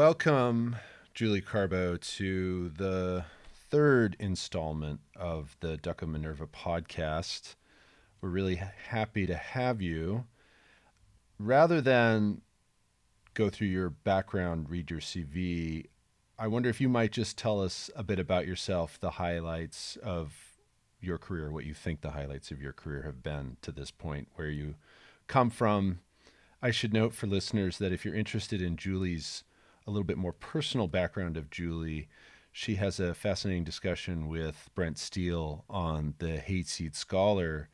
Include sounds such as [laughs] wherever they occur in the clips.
Welcome, Julie Kaarbo, to the third installment of the Duck of Minerva podcast. We're really happy to have you. Rather than go through your background, read your CV, I wonder if you might just tell us a bit about yourself, the highlights of your career, what you think the highlights of your career have been to this point, where you come from. I should note for listeners that if you're interested in Julie's a little bit more personal background of Julie, she has a fascinating discussion with Brent Steele on the Hayseed Scholar,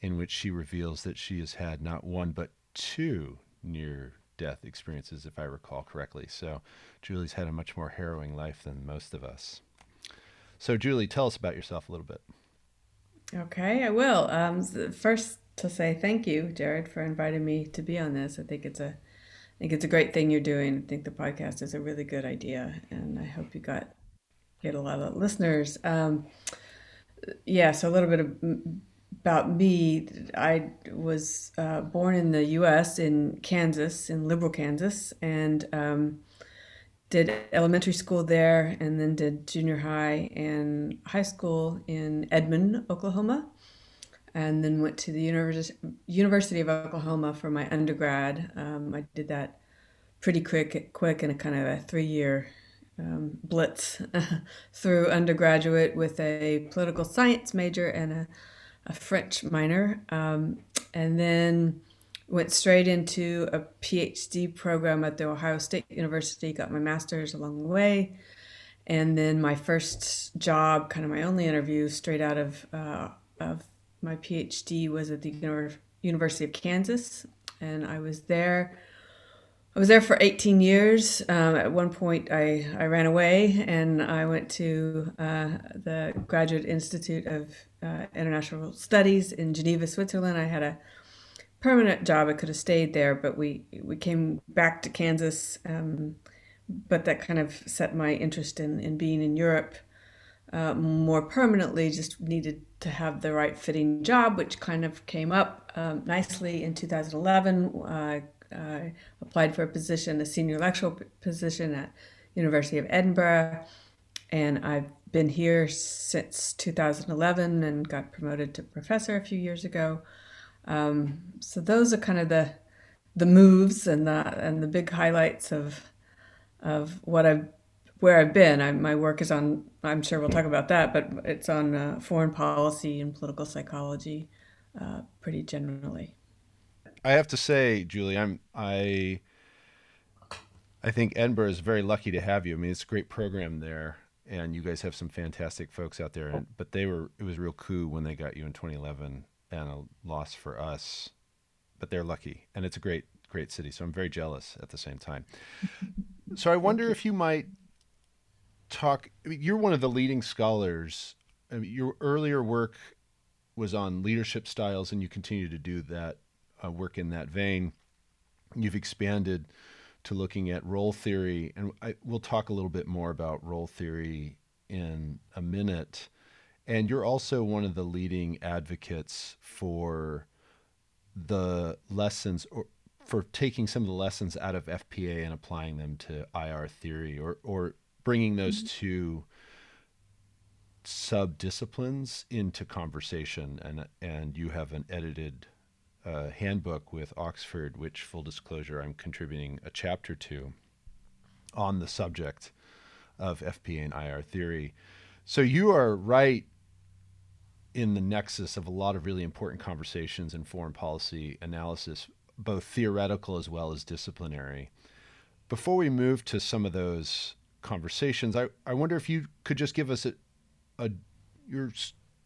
in which she reveals that she has had not one but two near death experiences, if I recall correctly. So, Julie's had a much more harrowing life than most of us. So, Julie, tell us about yourself a little bit. Okay, I will. Um, first, to say thank you, Jared, for inviting me to be on this. I think it's a I think it's a great thing you're doing. I think the podcast is a really good idea, and I hope you got get a lot of listeners. Um, yeah, so a little bit of, about me. I was uh, born in the U.S. in Kansas, in Liberal Kansas, and um, did elementary school there, and then did junior high and high school in Edmond, Oklahoma and then went to the University of Oklahoma for my undergrad. Um, I did that pretty quick, quick in a kind of a three-year um, blitz [laughs] through undergraduate with a political science major and a, a French minor, um, and then went straight into a PhD program at the Ohio State University. Got my master's along the way, and then my first job, kind of my only interview, straight out of uh, of my PhD was at the University of Kansas, and I was there. I was there for 18 years. Um, at one point, I, I ran away and I went to uh, the Graduate Institute of uh, International Studies in Geneva, Switzerland. I had a permanent job. I could have stayed there, but we we came back to Kansas. Um, but that kind of set my interest in, in being in Europe uh, more permanently. Just needed to have the right fitting job, which kind of came up um, nicely in 2011. Uh, I applied for a position, a senior lecturer position at University of Edinburgh, and I've been here since 2011 and got promoted to professor a few years ago. Um, so those are kind of the the moves and the and the big highlights of of what I've where I've been. I, my work is on. I'm sure we'll talk about that, but it's on uh, foreign policy and political psychology, uh, pretty generally. I have to say, Julie, I'm I. I think Edinburgh is very lucky to have you. I mean, it's a great program there, and you guys have some fantastic folks out there. And, but they were it was a real coup when they got you in 2011, and a loss for us. But they're lucky, and it's a great great city. So I'm very jealous at the same time. [laughs] so I wonder if you might talk. I mean, you're one of the leading scholars. I mean, your earlier work was on leadership styles, and you continue to do that uh, work in that vein. You've expanded to looking at role theory, and I, we'll talk a little bit more about role theory in a minute. And you're also one of the leading advocates for the lessons or for taking some of the lessons out of FPA and applying them to IR theory or, or bringing those mm-hmm. two sub disciplines into conversation and and you have an edited uh, handbook with Oxford which full disclosure I'm contributing a chapter to on the subject of FPA and IR theory so you are right in the nexus of a lot of really important conversations in foreign policy analysis both theoretical as well as disciplinary before we move to some of those conversations. I, I wonder if you could just give us a, a your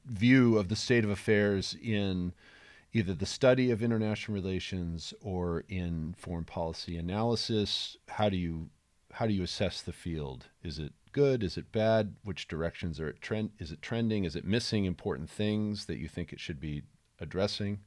view of the state of affairs in either the study of international relations or in foreign policy analysis. How do you how do you assess the field? Is it good? Is it bad? Which directions are it trend? Is it trending? Is it missing important things that you think it should be addressing?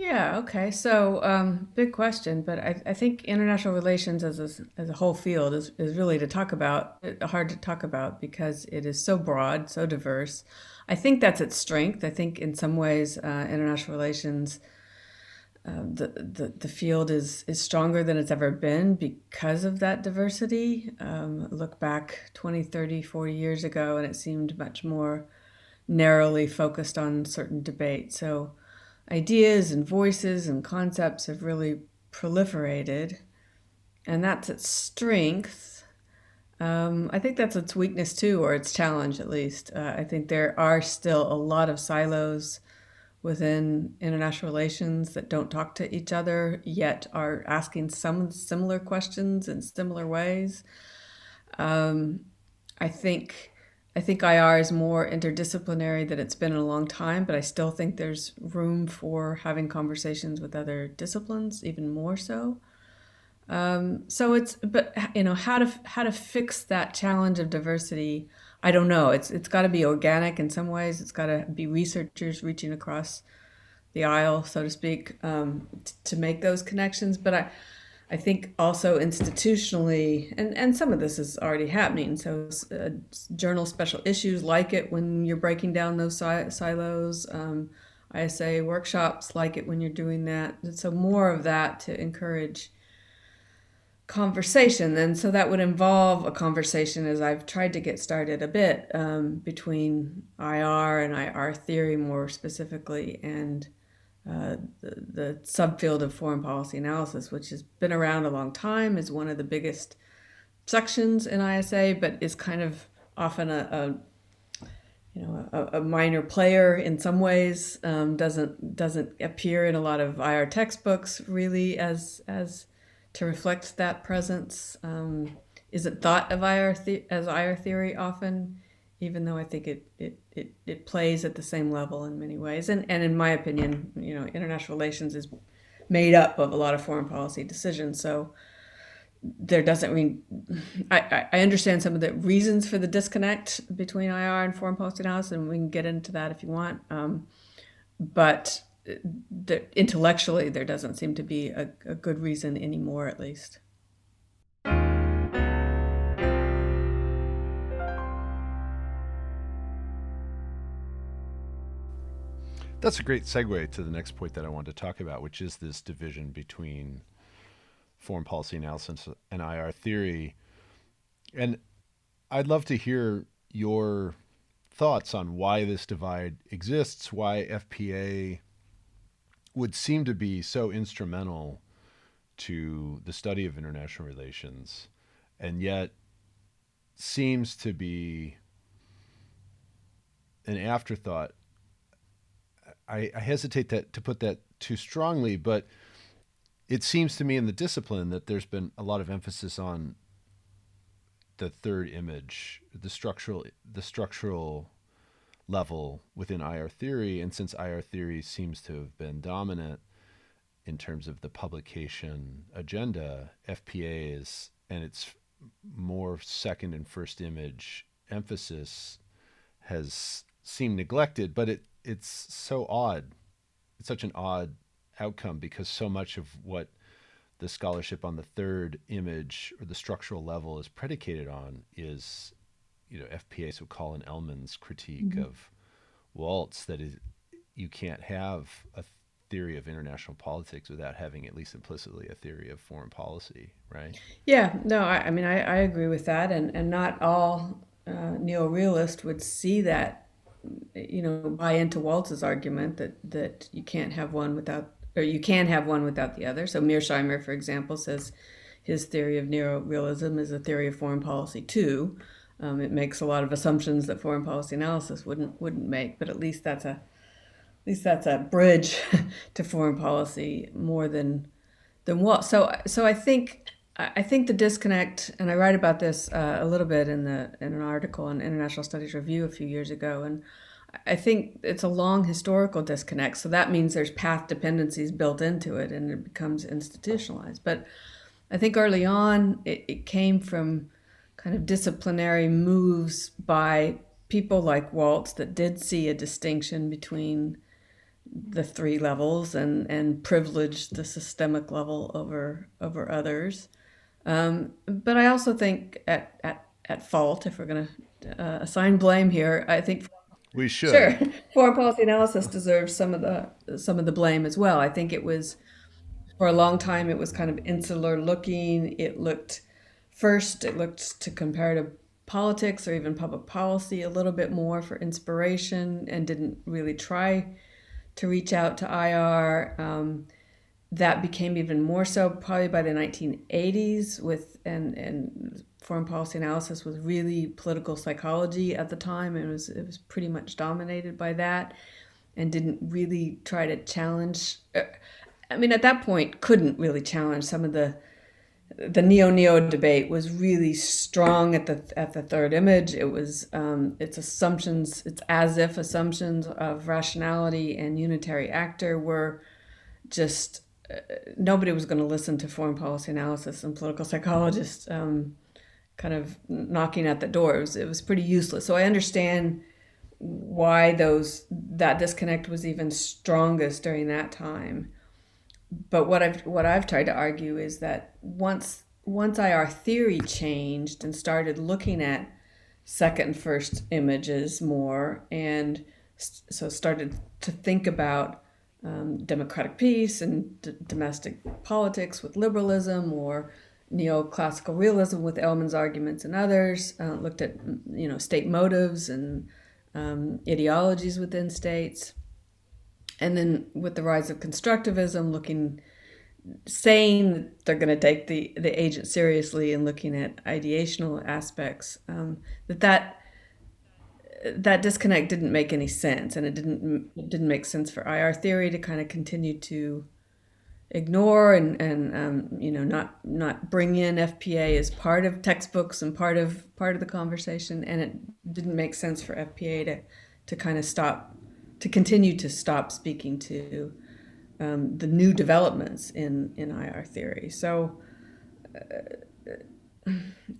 Yeah, okay. So, um, big question, but I, I think international relations as a, as a whole field is, is really to talk about, uh, hard to talk about because it is so broad, so diverse. I think that's its strength. I think in some ways, uh, international relations uh, the, the the field is is stronger than it's ever been because of that diversity. Um, look back 20, 30, 40 years ago, and it seemed much more narrowly focused on certain debates. So ideas and voices and concepts have really proliferated, and that's its strength. Um, I think that's its weakness too, or its challenge at least. Uh, I think there are still a lot of silos within international relations that don't talk to each other yet are asking some similar questions in similar ways. Um, I think I think IR is more interdisciplinary than it's been in a long time, but I still think there's room for having conversations with other disciplines, even more so. Um, so it's but you know how to how to fix that challenge of diversity I don't know. It's it's got to be organic in some ways. It's got to be researchers reaching across the aisle, so to speak, um, t- to make those connections. But I, I think also institutionally, and and some of this is already happening. So uh, journal special issues like it when you're breaking down those si- silos. Um, ISA workshops like it when you're doing that. So more of that to encourage conversation and so that would involve a conversation as i've tried to get started a bit um, between ir and ir theory more specifically and uh, the, the subfield of foreign policy analysis which has been around a long time is one of the biggest sections in isa but is kind of often a, a you know a, a, minor player in some ways um, doesn't doesn't appear in a lot of ir textbooks really as as to reflect that presence. Um, isn't thought of IR the- as IR theory often, even though I think it, it, it, it plays at the same level in many ways. And, and in my opinion, you know, international relations is made up of a lot of foreign policy decisions. So there doesn't mean I, I understand some of the reasons for the disconnect between IR and foreign policy analysis, and we can get into that if you want. Um, but the, intellectually there doesn't seem to be a, a good reason anymore at least That's a great segue to the next point that I wanted to talk about, which is this division between foreign policy analysis and IR theory. And I'd love to hear your thoughts on why this divide exists, why FPA would seem to be so instrumental to the study of international relations, and yet seems to be an afterthought. I, I hesitate that, to put that too strongly, but it seems to me in the discipline that there's been a lot of emphasis on the third image, the structural, the structural level within IR theory. And since IR theory seems to have been dominant in terms of the publication agenda, FPAs and its more second and first image emphasis has seemed neglected, but it, it's so odd. It's such an odd outcome because so much of what the scholarship on the third image or the structural level is predicated on is you know FPA so Colin Elman's critique mm-hmm. of Waltz that is you can't have a theory of international politics without having at least implicitly a theory of foreign policy, right? Yeah, no, I, I mean I, I agree with that, and and not all uh, neo-realists would see that, you know, buy into Waltz's argument that that you can't have one without or you can have one without the other. So Mearsheimer, for example, says his theory of neo-realism is a theory of foreign policy too. Um, it makes a lot of assumptions that foreign policy analysis wouldn't wouldn't make, but at least that's a at least that's a bridge [laughs] to foreign policy more than than what. So so I think I think the disconnect, and I write about this uh, a little bit in the in an article in International Studies Review a few years ago, and I think it's a long historical disconnect. So that means there's path dependencies built into it, and it becomes institutionalized. But I think early on, it, it came from kind of disciplinary moves by people like Waltz that did see a distinction between the three levels and, and privileged the systemic level over over others. Um, but I also think at, at, at fault, if we're going to uh, assign blame here, I think We should. Sure. [laughs] Foreign policy analysis deserves some of the some of the blame as well. I think it was for a long time it was kind of insular looking. It looked first it looked to comparative politics or even public policy a little bit more for inspiration and didn't really try to reach out to IR. Um, that became even more so probably by the 1980s with and and foreign policy analysis was really political psychology at the time it was it was pretty much dominated by that and didn't really try to challenge uh, I mean at that point couldn't really challenge some of the the neo neo debate was really strong at the at the third image. It was um, its assumptions, its as if assumptions of rationality and unitary actor were just nobody was going to listen to foreign policy analysis and political psychologists um, kind of knocking at the door. It was, it was pretty useless. So I understand why those that disconnect was even strongest during that time. But what I've what I've tried to argue is that once once IR theory changed and started looking at second and first images more, and so started to think about um, democratic peace and d- domestic politics with liberalism or neoclassical realism with Elman's arguments and others, uh, looked at you know state motives and um, ideologies within states, and then with the rise of constructivism, looking saying that they're going to take the the agent seriously and looking at ideational aspects, um, that that that disconnect didn't make any sense, and it didn't it didn't make sense for IR theory to kind of continue to ignore and and um, you know not not bring in FPA as part of textbooks and part of part of the conversation, and it didn't make sense for FPA to to kind of stop to continue to stop speaking to um, the new developments in in IR theory. So. Uh,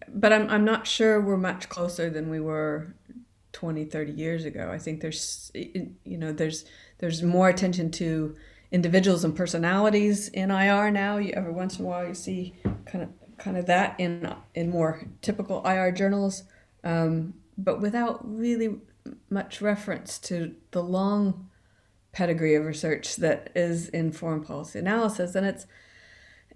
but I'm, I'm not sure we're much closer than we were 20 30 years ago. I think there's you know there's there's more attention to individuals and personalities in ir now. You, every once in a while you see kind of kind of that in in more typical ir journals. Um, but without really much reference to the long pedigree of research that is in foreign policy analysis. And it's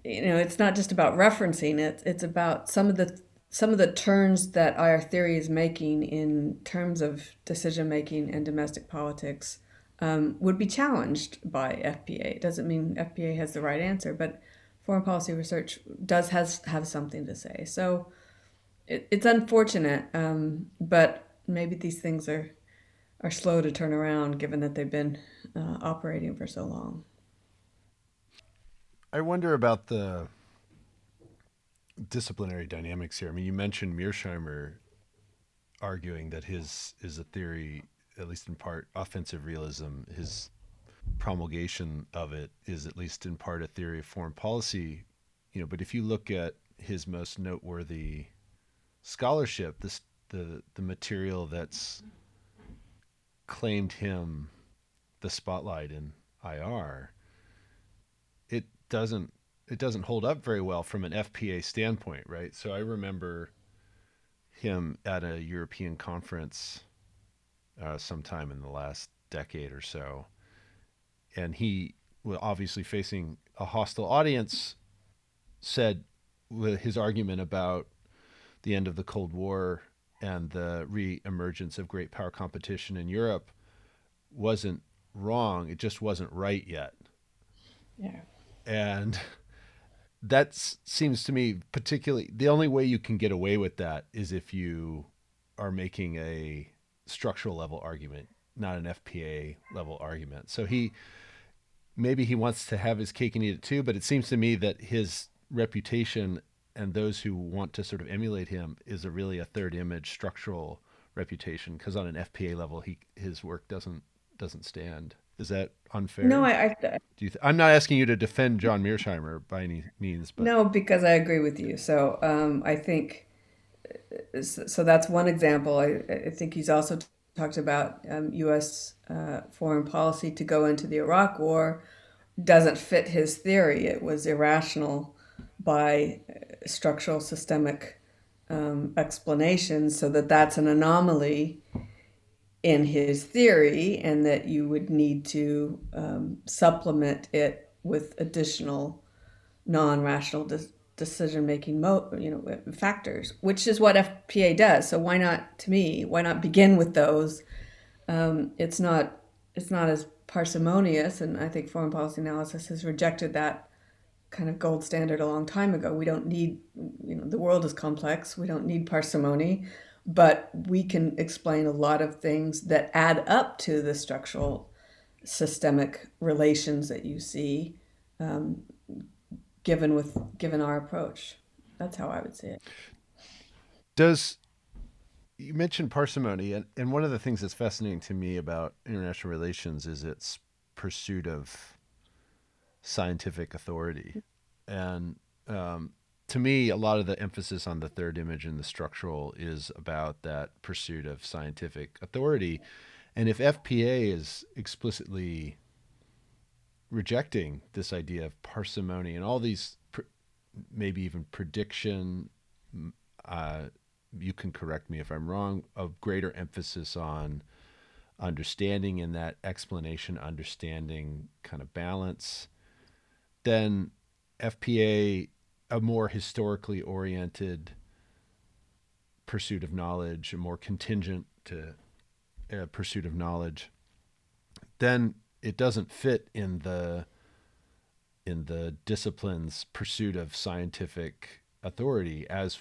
you know it's not just about referencing it it's about some of the some of the turns that IR theory is making in terms of decision making and domestic politics um, would be challenged by FPA. It doesn't mean FPA has the right answer, but foreign policy research does has have something to say. So it, it's unfortunate, um, but maybe these things are are slow to turn around given that they've been uh, operating for so long. I wonder about the disciplinary dynamics here. I mean, you mentioned Mearsheimer arguing that his is a theory, at least in part, offensive realism. His promulgation of it is at least in part a theory of foreign policy. You know, but if you look at his most noteworthy scholarship, this the the material that's claimed him the spotlight in IR, it doesn't it doesn't hold up very well from an FPA standpoint, right? So I remember him at a European conference uh, sometime in the last decade or so, and he, well, obviously facing a hostile audience, said with his argument about the end of the Cold War and the re-emergence of great power competition in Europe wasn't wrong. It just wasn't right yet. Yeah. And that seems to me particularly the only way you can get away with that is if you are making a structural level argument, not an FPA level argument. So he maybe he wants to have his cake and eat it too, but it seems to me that his reputation and those who want to sort of emulate him is a really a third image structural reputation because on an FPA level he his work doesn't doesn't stand. Is that unfair? No, I. I Do you th- I'm not asking you to defend John Mearsheimer by any means, but no, because I agree with you. So um, I think so. That's one example. I, I think he's also talked about um, U.S. Uh, foreign policy to go into the Iraq War doesn't fit his theory. It was irrational by structural systemic um, explanations, so that that's an anomaly in his theory, and that you would need to um, supplement it with additional non-rational de- decision-making mo- you know factors, which is what FPA does. So why not, to me, why not begin with those? Um, it's not it's not as parsimonious, and I think foreign policy analysis has rejected that kind of gold standard a long time ago. We don't need, you know, the world is complex. We don't need parsimony, but we can explain a lot of things that add up to the structural systemic relations that you see, um, given with given our approach. That's how I would see it. Does you mentioned parsimony, and, and one of the things that's fascinating to me about international relations is its pursuit of scientific authority. And um, to me, a lot of the emphasis on the third image and the structural is about that pursuit of scientific authority. And if FPA is explicitly rejecting this idea of parsimony and all these, pr- maybe even prediction, uh, you can correct me if I'm wrong, of greater emphasis on understanding and that explanation, understanding kind of balance, then FPA, a more historically oriented pursuit of knowledge, a more contingent to uh, pursuit of knowledge, then it doesn't fit in the in the discipline's pursuit of scientific authority as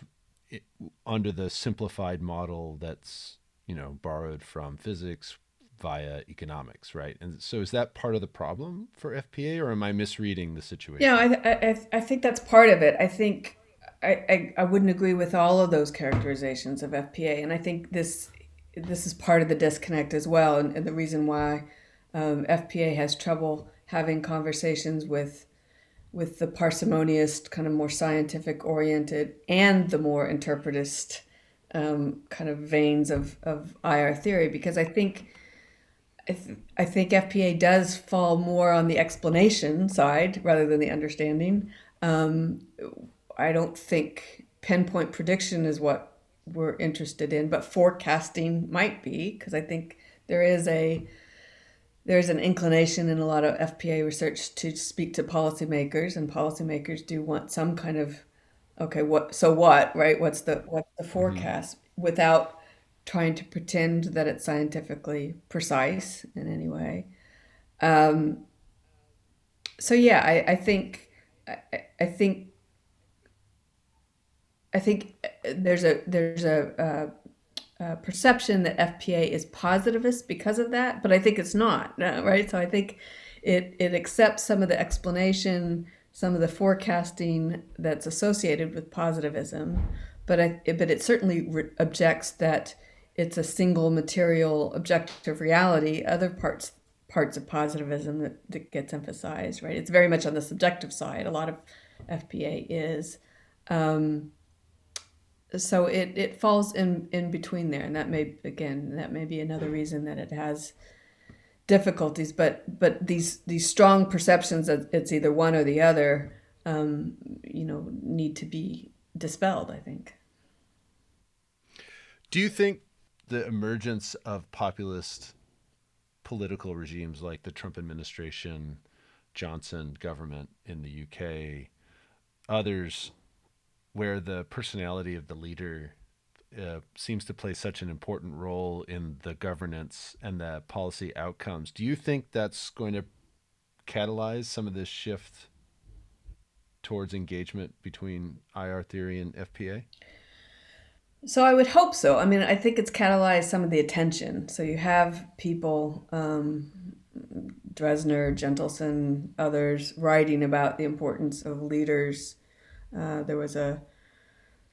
it, under the simplified model that's you know borrowed from physics via economics, right? And so is that part of the problem for FPA, or am I misreading the situation? Yeah, I, I, I think that's part of it. I think I, I, I wouldn't agree with all of those characterizations of FPA, and I think this this is part of the disconnect as well, and, and the reason why um, FPA has trouble having conversations with with the parsimonious, kind of more scientific oriented, and the more interpretist um, kind of veins of, of IR theory, because I think I, th- I think FPA does fall more on the explanation side rather than the understanding. Um, I don't think pinpoint prediction is what we're interested in, but forecasting might be because I think there is a there's an inclination in a lot of FPA research to speak to policymakers, and policymakers do want some kind of okay, what so what right? What's the what's the mm-hmm. forecast mm-hmm. without trying to pretend that it's scientifically precise in any way. Um, so yeah, I, I think I, I, think I think there's a there's a, a, a, perception that FPA is positivist because of that, but I think it's not [laughs] right. So I think it it accepts some of the explanation, some of the forecasting that's associated with positivism, but I, but it certainly re- objects that it's a single material objective reality. Other parts parts of positivism that, that gets emphasized right? It's very much on the subjective side. A lot of fpa is. Um, so it, it falls in in between there. And that may again that may be another reason that it has difficulties. But but these these strong perceptions that it's either one or the other um, you know need to be dispelled i think. Do you think the emergence of populist political regimes like the Trump administration, Johnson government in the UK, others where the personality of the leader uh, seems to play such an important role in the governance and the policy outcomes. Do you think that's going to catalyze some of this shift towards engagement between IR theory and FPA? So I would hope so. I mean, I think it's catalyzed some of the attention. So you have people, um, Drezner, Jentleson, others, writing about the importance of leaders. Uh, there was a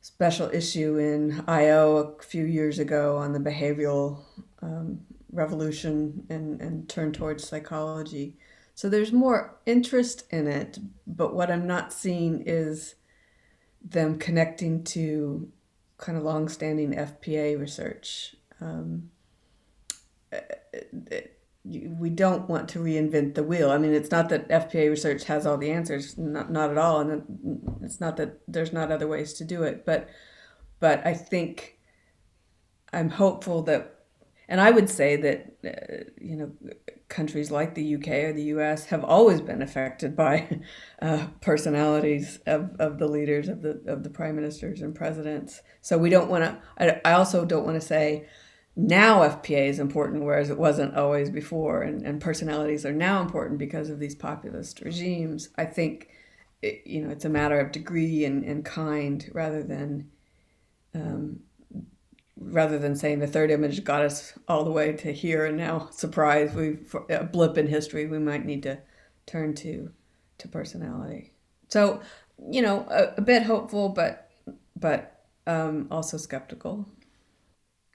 special issue in IO a few years ago on the behavioral um, revolution and, and turn towards psychology. So there's more interest in it, but what I'm not seeing is them connecting to kind of long-standing FPA research. Um, uh, uh, uh, we don't want to reinvent the wheel. I mean, it's not that FPA research has all the answers, not not at all, and it's not that there's not other ways to do it. But but I think I'm hopeful that, and I would say that uh, you know countries like the UK or the US have always been affected by [laughs] uh, personalities of, of the leaders of the of the prime ministers and presidents. So we don't want to. I, I also don't want to say now FPA is important, whereas it wasn't always before, and, and personalities are now important because of these populist regimes. I think it, you know it's a matter of degree and, and kind rather than um, rather than saying the third image got us all the way to here and now surprise we a blip in history we might need to turn to to personality. So you know a, a bit hopeful but but um, also skeptical.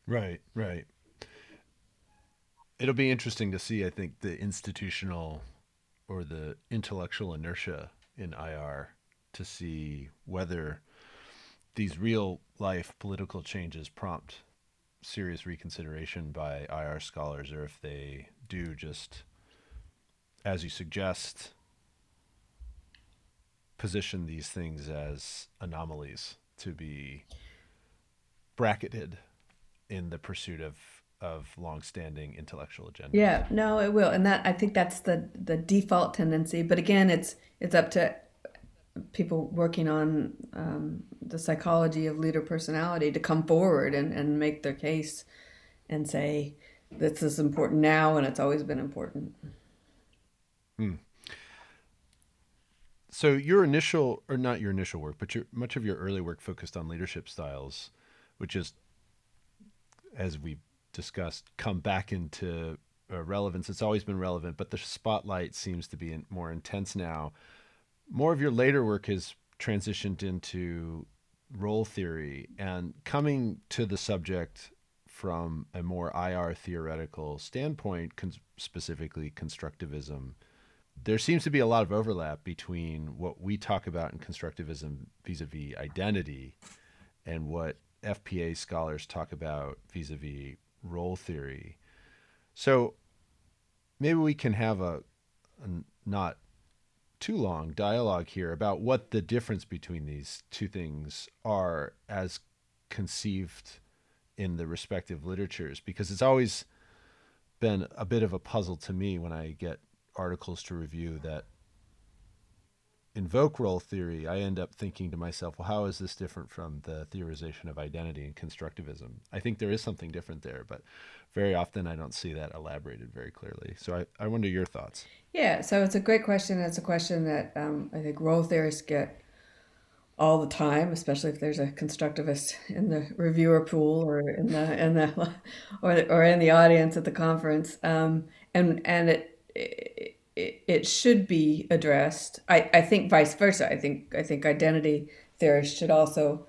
Right right. It'll be interesting to see i think the institutional or the intellectual inertia in ir to see whether these real life political changes prompt serious reconsideration by IR scholars, or if they do just, as you suggest, position these things as anomalies to be bracketed in the pursuit of of long-standing intellectual agenda. Yeah, no, it will, and that I think that's the the default tendency. But again, it's it's up to people working on um, the psychology of leader personality to come forward and, and make their case and say this is important now and it's always been important. Hmm. So your initial, or not your initial work, but your much of your early work focused on leadership styles, which is, as we discussed, come back into uh, relevance. It's always been relevant, but the spotlight seems to be more intense now more of your later work has transitioned into role theory and coming to the subject from a more IR theoretical standpoint, con- specifically constructivism, there seems to be a lot of overlap between what we talk about in constructivism vis a vis identity and what FPA scholars talk about vis a vis role theory. So maybe we can have a, a not too long dialogue here about what the difference between these two things are as conceived in the respective literatures because it's always been a bit of a puzzle to me when I get articles to review that invoke role theory, I end up thinking to myself, well, how is this different from the theorization of identity and constructivism? I think there is something different there, but very often I don't see that elaborated very clearly. So I, I wonder your thoughts. Yeah, so it's a great question. It's a question that um, I think role theorists get all the time, especially if there's a constructivist in the reviewer pool or in the in the [laughs] or or in the audience at the conference. Um, and and it, it it, should be addressed. I, I think vice versa. I think I think identity theorists should also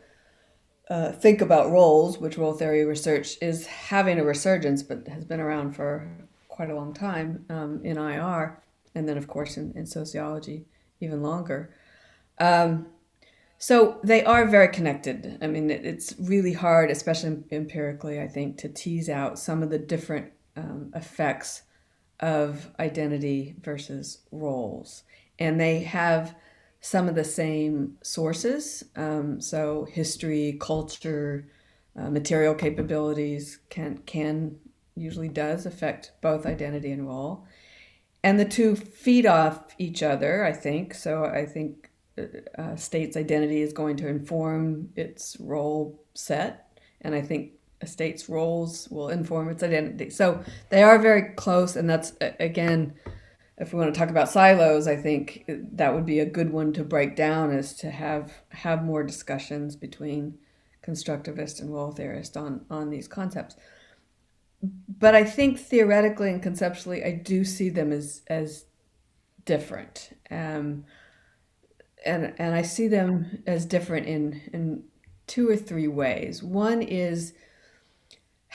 uh, think about roles, which role theory research is having a resurgence, but has been around for quite a long time um, in IR, and then of course in, in sociology even longer. Um, so they are very connected. I mean, it, it's really hard, especially empirically, I think, to tease out some of the different um, effects of identity versus roles. And they have some of the same sources. Um, so history, culture, uh, material capabilities can can usually does affect both identity and role. And the two feed off each other, I think. So I think uh, uh state's identity is going to inform its role set. And I think a state's roles will inform its identity. So they are very close, and that's again, if we want to talk about silos, I think that would be a good one to break down is to have have more discussions between constructivist and role theorist on on these concepts. But I think theoretically and conceptually, I do see them as as different, um, and and I see them as different in in two or three ways. One is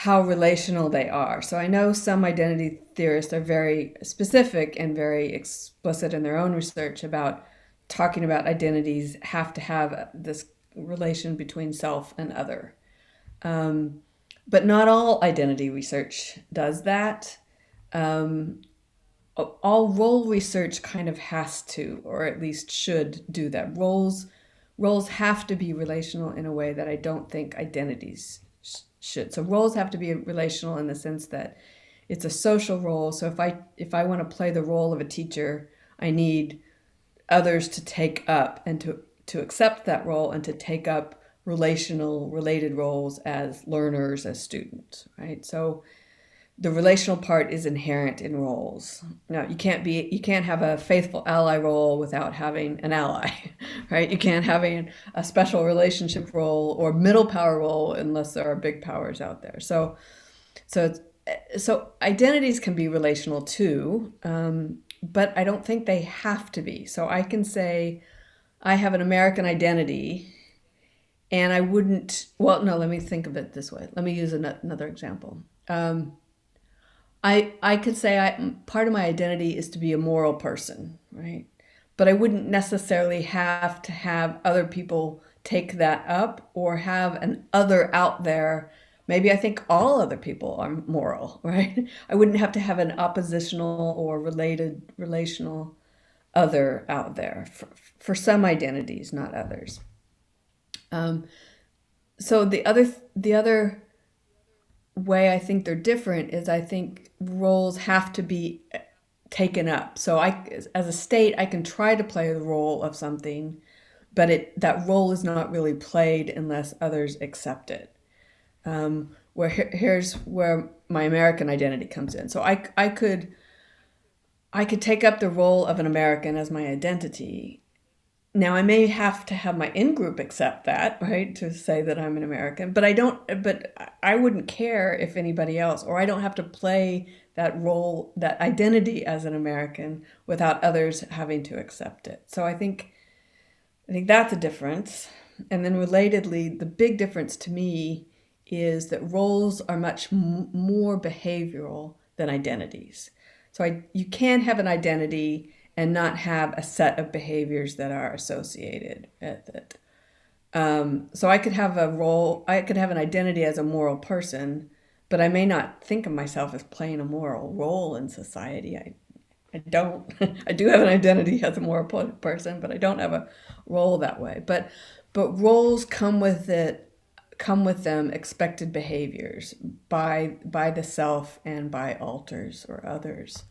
how relational they are. So I know some identity theorists are very specific and very explicit in their own research about talking about identities have to have this relation between self and other. Um, but not all identity research does that. Um, all role research kind of has to, or at least should, do that. Roles roles have to be relational in a way that I don't think identities should. So roles have to be relational in the sense that it's a social role. So if I if I want to play the role of a teacher, I need others to take up and to to accept that role and to take up relational related roles as learners as students, right? So the relational part is inherent in roles. Now you can't be you can't have a faithful ally role without having an ally, [laughs] right? You can't have a, special relationship role or middle power role unless there are big powers out there. So, so so identities can be relational too, um, but I don't think they have to be. So I can say I have an American identity, and I wouldn't. Well, no. Let me think of it this way. Let me use another example. Um, I I could say I part of my identity is to be a moral person, right? But I wouldn't necessarily have to have other people take that up or have an other out there. Maybe I think all other people are moral, [laughs] right? I wouldn't have to have an oppositional or related relational other out there for, for some identities, not others. Um, so the other the other way I think they're different is I think roles have to be taken up. So I, as a state, I can try to play the role of something, but it that role is not really played unless others accept it. Um, where here's where my American identity comes in. So I I could I could take up the role of an American as my identity, now I may have to have my in group accept that, right, to say that I'm an American, but I don't. But I wouldn't care if anybody else, or I don't have to play that role, that identity as an American, without others having to accept it. So I think, I think that's a difference. And then relatedly, the big difference to me is that roles are much m- more behavioral than identities. So I, you can have an identity and not have a set of behaviors that are associated with it. Um, so I could have a role, I could have an identity as a moral person, but I may not think of myself as playing a moral role in society. I, I don't. [laughs] I do have an identity as a moral person, but I don't have a role that way. But, but roles come with it, come with them expected behaviors by by the self and by alters or others.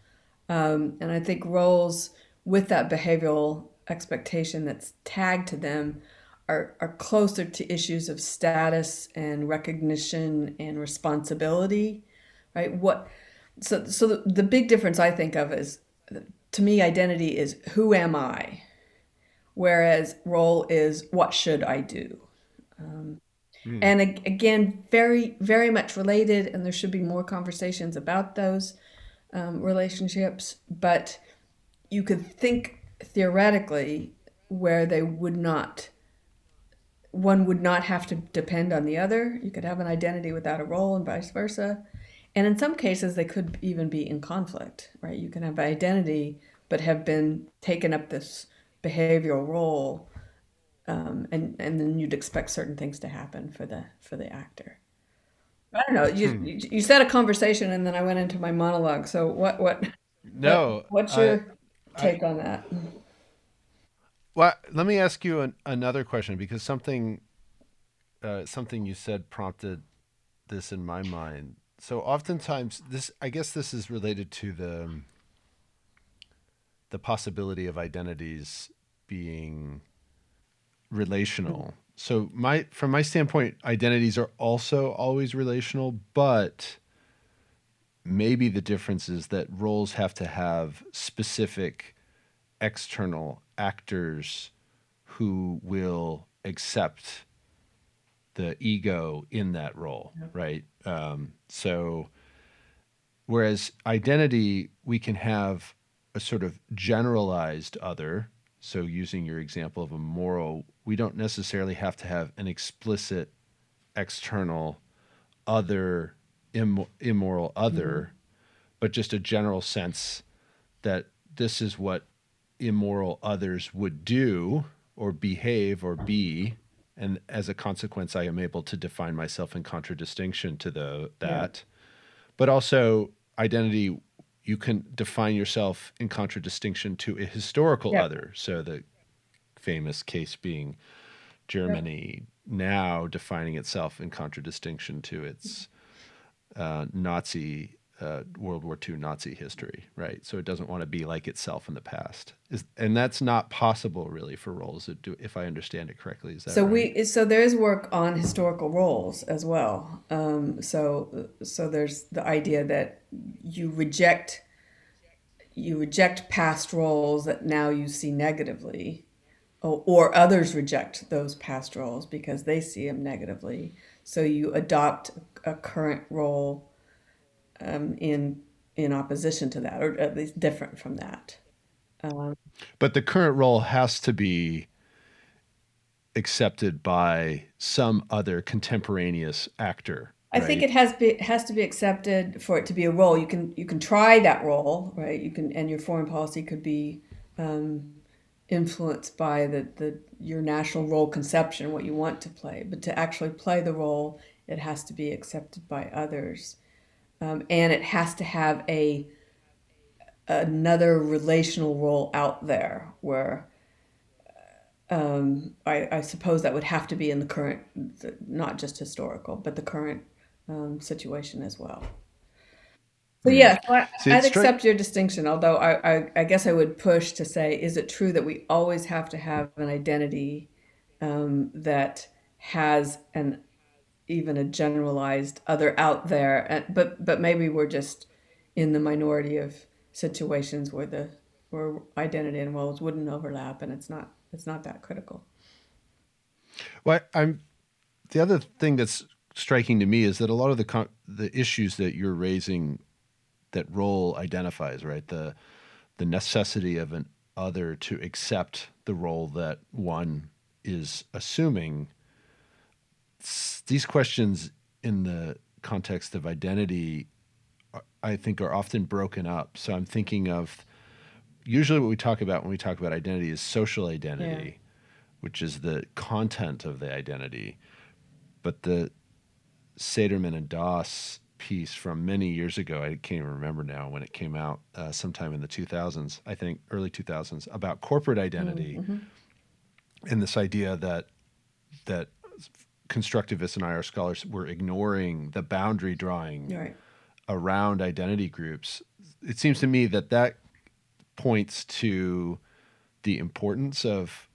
Um, and I think roles with that behavioral expectation that's tagged to them are, are closer to issues of status and recognition and responsibility, right? What so so the, the big difference I think of is to me identity is who am I, whereas role is what should I do. Um, mm. And again, very very much related, and there should be more conversations about those um, relationships, but you could think theoretically where they would not one would not have to depend on the other. You could have an identity without a role and vice versa. And in some cases, they could even be in conflict, right? You can have identity, but have been taken up this behavioral role, um, and and then you'd expect certain things to happen for the for the actor. I don't know. You hmm. you said a conversation, and then I went into my monologue. So what what? No. What, what's your I, take I, on that? Well, let me ask you an, another question because something uh, something you said prompted this in my mind. So oftentimes, this I guess this is related to the the possibility of identities being relational so my from my standpoint, identities are also always relational, but maybe the difference is that roles have to have specific external actors who will accept the ego in that role, yeah. right? Um, so, whereas identity, we can have a sort of generalized other. So, using your example of a moral we don't necessarily have to have an explicit external other Im- immoral other mm-hmm. but just a general sense that this is what immoral others would do or behave or be and as a consequence i am able to define myself in contradistinction to the that yeah. but also identity you can define yourself in contradistinction to a historical yeah. other so the famous case being Germany now defining itself in contradistinction to its uh, Nazi uh, World War II Nazi history, right? So it doesn't want to be like itself in the past, is, and that's not possible really for roles do, if I understand it correctly. Is that so right? we so there is work on historical roles as well. Um, so so there's the idea that you reject you reject past roles that now you see negatively, or, or others reject those past roles because they see them negatively. So you adopt a current role um, in in opposition to that, or at least different from that. Um, but the current role has to be accepted by some other contemporaneous actor. I think it has be, has to be accepted for it to be a role. You can you can try that role, right? You can, and your foreign policy could be um, influenced by the, the your national role conception, what you want to play. But to actually play the role, it has to be accepted by others um, and it has to have a another relational role out there where um, I, I, suppose that would have to be in the current, not just historical, but the current um, situation as well. So hmm. yeah, I, would accept your distinction. Although I, I, I, guess I would push to say, is it true that we always have to have an identity um, that has an even a generalized other out there uh, but but maybe we're just in the minority of situations where the where identity and roles wouldn't overlap and it's not it's not that critical. Well i'm the other thing that's striking to me is that a lot of the the issues that you're raising that role identifies right? The the necessity of an other to accept the role that one is assuming these questions in the context of identity, I think, are often broken up. So I'm thinking of usually what we talk about when we talk about identity is social identity, yeah. which is the content of the identity. But the Cederman and Daase piece from many years ago, I can't even remember now when it came out, uh, sometime in the 2000s, I think early 2000s, about corporate identity mm-hmm. and this idea that that constructivists and IR scholars were ignoring the boundary drawing right. around identity groups. It seems to me that that points to the importance of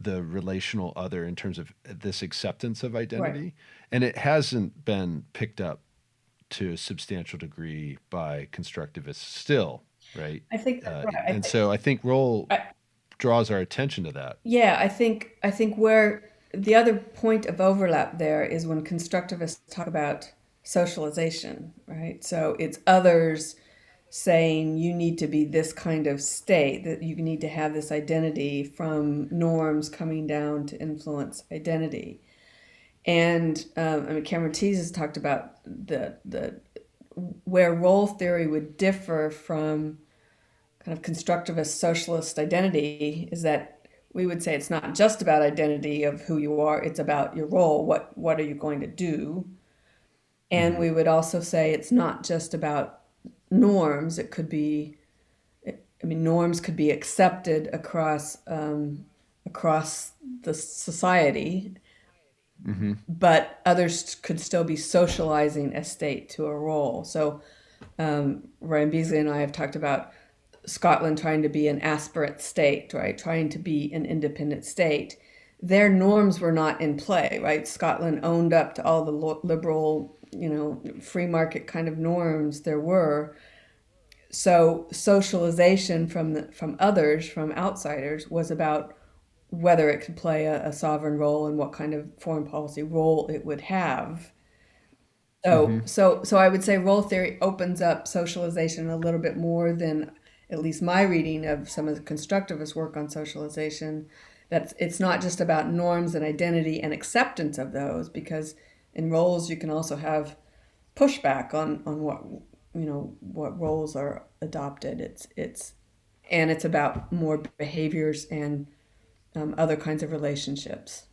the relational other in terms of this acceptance of identity. Right. And it hasn't been picked up to a substantial degree by constructivists still, right? I think uh, right. And so I think role draws our attention to that. Yeah, I think I think where the other point of overlap there is when constructivists talk about socialization, right? So it's others saying you need to be this kind of state, that you need to have this identity from norms coming down to influence identity. And um, I mean, Cameron Thies has talked about the the where role theory would differ from kind of constructivist socialist identity is that we would say it's not just about identity of who you are it's about your role. What what are you going to do? And we would also say it's not just about norms. It could be i mean norms could be accepted across um, across the society mm-hmm. but others could still be socializing a state to a role. So um, ryan beasley and i have talked about Scotland trying to be an aspirant state, right? Trying to be an independent state. Their norms were not in play, right? Scotland owned up to all the liberal, you know, free market kind of norms there were. So socialization from the, from others, from outsiders, was about whether it could play a, a sovereign role and what kind of foreign policy role it would have. So, mm-hmm. so, so I would say role theory opens up socialization a little bit more than at least my reading of some of the constructivist work on socialization, that it's not just about norms and identity and acceptance of those, because in roles you can also have pushback on, on what you know what roles are adopted. It's it's and it's about more behaviors and um, other kinds of relationships.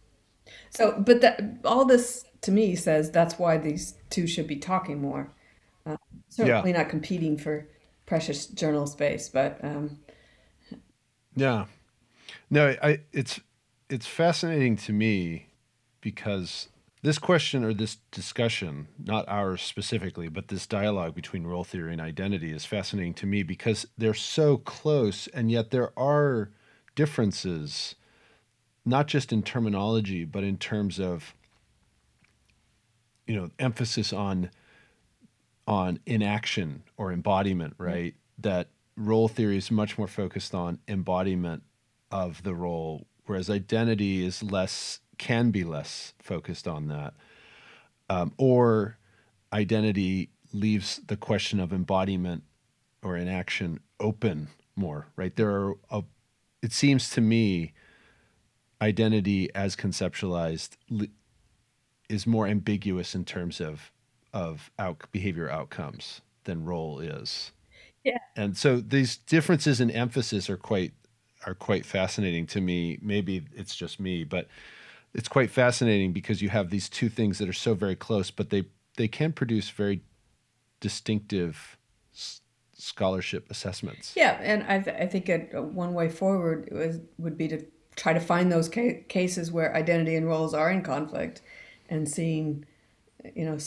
So, but that all this to me says that's why these two should be talking more. Uh, certainly yeah. not competing for precious journal space, but um, yeah, no, I it's it's fascinating to me because this question or this discussion, not ours specifically, but this dialogue between role theory and identity is fascinating to me because they're so close and yet there are differences, not just in terminology, but in terms of you know emphasis on on inaction or embodiment, right? Mm-hmm. That role theory is much more focused on embodiment of the role, whereas identity is less can be less focused on that. Um, or identity leaves the question of embodiment or inaction open more, right? There are, a, it seems to me, identity as conceptualized is more ambiguous in terms of of out, behavior outcomes than role is. Yeah. And so these differences in emphasis are quite are quite fascinating to me. Maybe it's just me, but it's quite fascinating because you have these two things that are so very close, but they they can produce very distinctive s- scholarship assessments. Yeah, and I, th- I think a, a one way forward was would be to try to find those ca- cases where identity and roles are in conflict, and seeing, you know,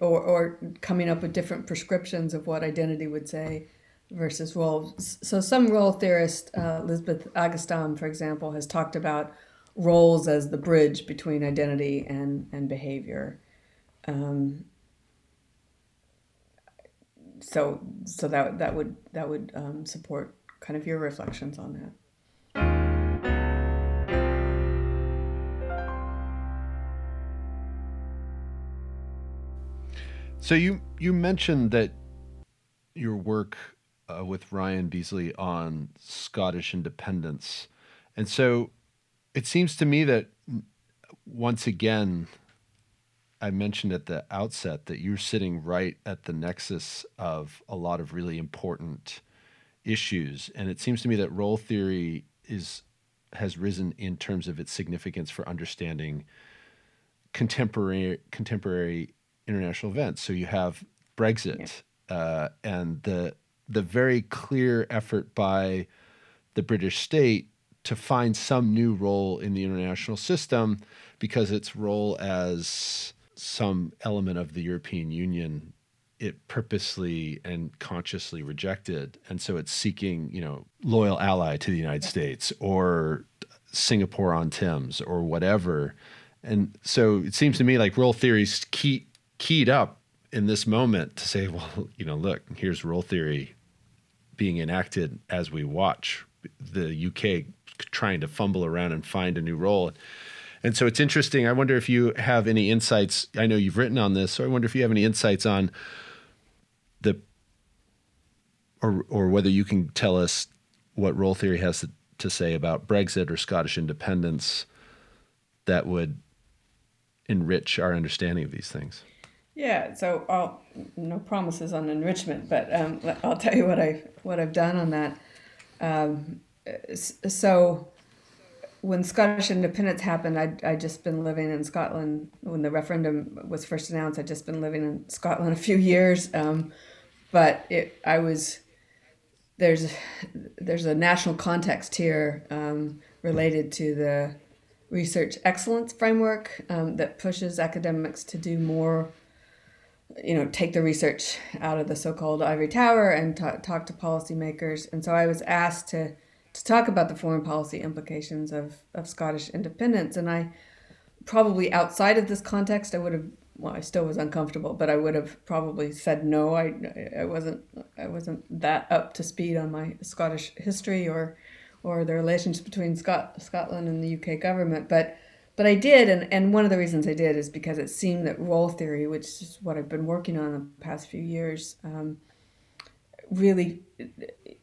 or or coming up with different prescriptions of what identity would say versus roles. So some role theorist, uh, Elizabeth Aggestam, for example, has talked about roles as the bridge between identity and, and behavior. Um, so so that that would that would um, support kind of your reflections on that. So you you mentioned that your work uh, with Ryan Beasley on Scottish independence, and so it seems to me that once again, I mentioned at the outset that you're sitting right at the nexus of a lot of really important issues, and it seems to me that role theory is has risen in terms of its significance for understanding contemporary contemporary international events. So you have Brexit yeah. uh, and the the very clear effort by the British state to find some new role in the international system because its role as some element of the European Union it purposely and consciously rejected and so it's seeking you know loyal ally to the United States or Singapore on Thames or whatever and so it seems to me like role theories key, keyed up in this moment to say well you know look here's role theory being enacted as we watch the UK trying to fumble around and find a new role. And so it's interesting. I wonder if you have any insights. I know you've written on this, so I wonder if you have any insights on the, or or whether you can tell us what role theory has to, to say about Brexit or Scottish independence that would enrich our understanding of these things. Yeah, so I'll, no promises on enrichment, but um, I'll tell you what I what I've done on that. Um, so when Scottish independence happened, I'd, I'd just been living in Scotland. When the referendum was first announced, I'd just been living in Scotland a few years. Um, but it, I was, there's, there's a national context here um, related to the research excellence framework um, that pushes academics to do more, you know, take the research out of the so-called ivory tower and t- talk to policymakers. And so I was asked to to talk about the foreign policy implications of, of Scottish independence. And I probably outside of this context, I would have well, I still was uncomfortable, but I would have probably said no. I I wasn't I wasn't that up to speed on my Scottish history or or the relations between Scot- Scotland and the UK government, but but I did, and, and one of the reasons I did is because it seemed that role theory, which is what I've been working on the past few years, um, really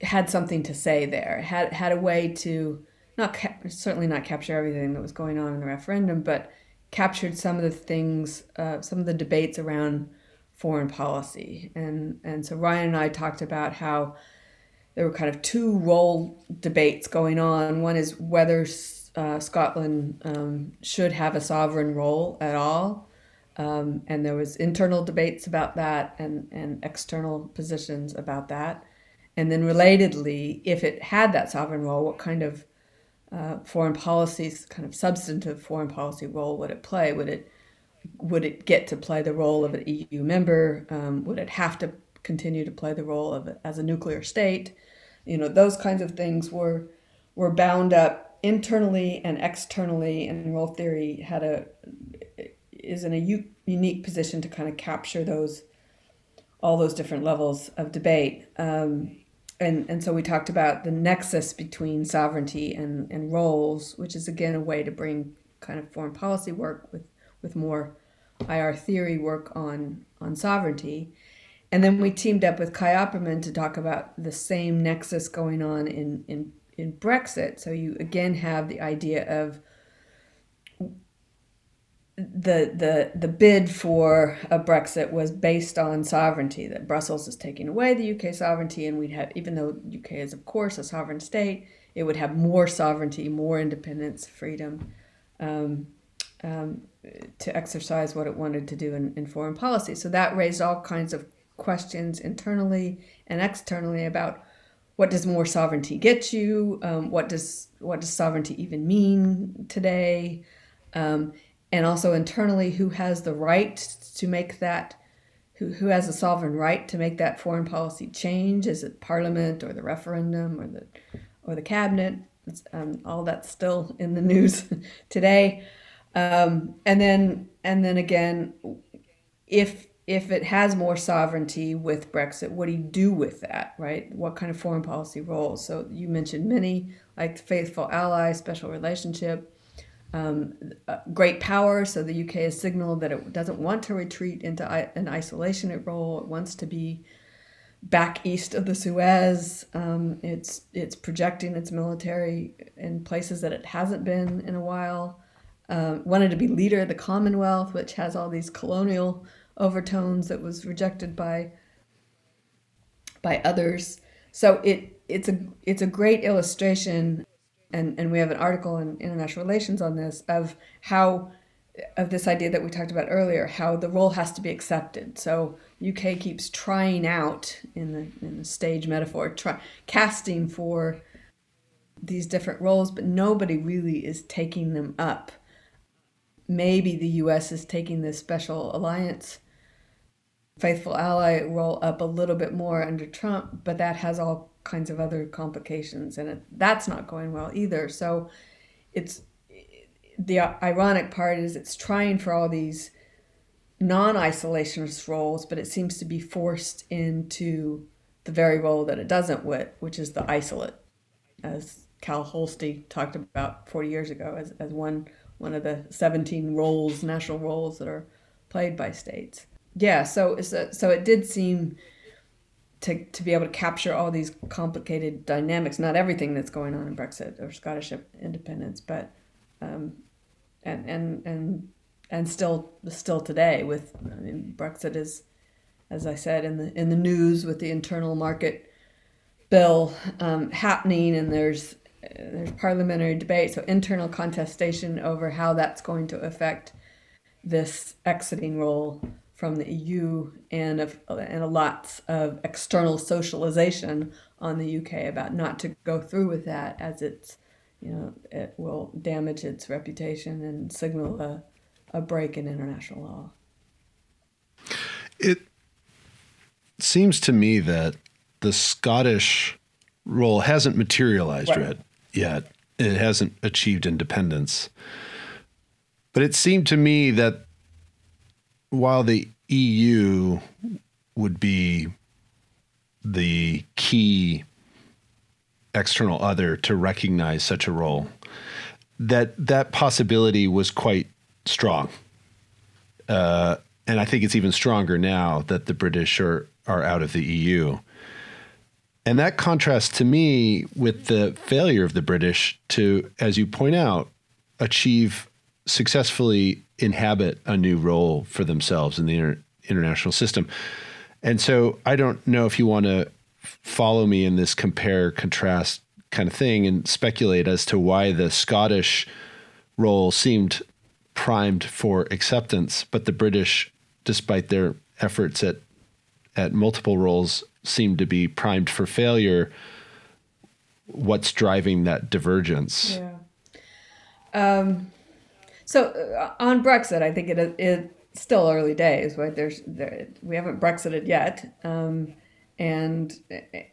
had something to say there. Had had a way to not cap- certainly not capture everything that was going on in the referendum, but captured some of the things, uh, some of the debates around foreign policy. And and so Ryan and I talked about how there were kind of two role debates going on. One is whether uh, Scotland um, should have a sovereign role at all. Um, and there was internal debates about that and, and external positions about that. And then relatedly, if it had that sovereign role, what kind of uh, foreign policy's kind of substantive foreign policy role would it play? Would it would it get to play the role of an EU member? Um, would it have to continue to play the role of as a nuclear state? You know, those kinds of things were were bound up internally and externally, and role theory had a is in a u- unique position to kind of capture those all those different levels of debate. Um, and, and so we talked about the nexus between sovereignty and, and roles, which is again a way to bring kind of foreign policy work with, with more IR theory work on, on sovereignty. And then we teamed up with Kai Oppermann to talk about the same nexus going on in, in, in Brexit. So you again have the idea of the the the bid for a Brexit was based on sovereignty that Brussels is taking away the UK sovereignty and we'd have even though UK is of course a sovereign state it would have more sovereignty more independence freedom um, um, to exercise what it wanted to do in, in foreign policy so that raised all kinds of questions internally and externally about what does more sovereignty get you? Um, what does what does sovereignty even mean today? Um, and also internally who has the right to make that who, who has a sovereign right to make that foreign policy change? Is it parliament or the referendum or the or the cabinet? Um, all that's still in the news [laughs] today. Um, and then and then again if if it has more sovereignty with Brexit, what do you do with that, right? What kind of foreign policy roles? So you mentioned many, like faithful ally, special relationship, um, great power. So the UK has signaled that it doesn't want to retreat into an isolationist role. It wants to be back east of the Suez. Um, it's it's projecting its military in places that it hasn't been in a while. Um, wanted to be leader of the Commonwealth, which has all these colonial overtones that was rejected by by others. So it it's a it's a great illustration and and we have an article in international relations on this of how of this idea that we talked about earlier how the role has to be accepted so uk keeps trying out in the in the stage metaphor try, casting for these different roles but nobody really is taking them up maybe the us is taking this special alliance faithful ally roll up a little bit more under trump but that has all kinds of other complications, and it, that's not going well either. So it's the ironic part is it's trying for all these non-isolationist roles, but it seems to be forced into the very role that it doesn't with, which is the isolate, as Kal Holsti talked about 40 years ago as, as one one of the 17 roles, national roles that are played by states. Yeah, so so, it did seem to, to be able to capture all these complicated dynamics, not everything that's going on in Brexit or Scottish independence, but um, and and and and still still today with I mean, Brexit is, as I said in the in the news with the internal market bill um, happening, and there's there's parliamentary debate, so internal contestation over how that's going to affect this exiting role from the EU and of and a lots of external socialization on the UK about not to go through with that as it's you know it will damage its reputation and signal a, a break in international law. It seems to me that the Scottish role hasn't materialized right. yet. It hasn't achieved independence. But it seemed to me that while the EU would be the key external other to recognize such a role, that that possibility was quite strong. Uh, and I think it's even stronger now that the British are, are out of the EU. And that contrasts to me with the failure of the British to, as you point out, achieve successfully inhabit a new role for themselves in the inter- international system. And so I don't know if you want to follow me in this compare contrast kind of thing and speculate as to why the Scottish role seemed primed for acceptance, but the British, despite their efforts at at multiple roles, seemed to be primed for failure. What's driving that divergence? Yeah. Um, so uh, on Brexit, I think it it's still early days, right? There's there, we haven't Brexited yet, um, and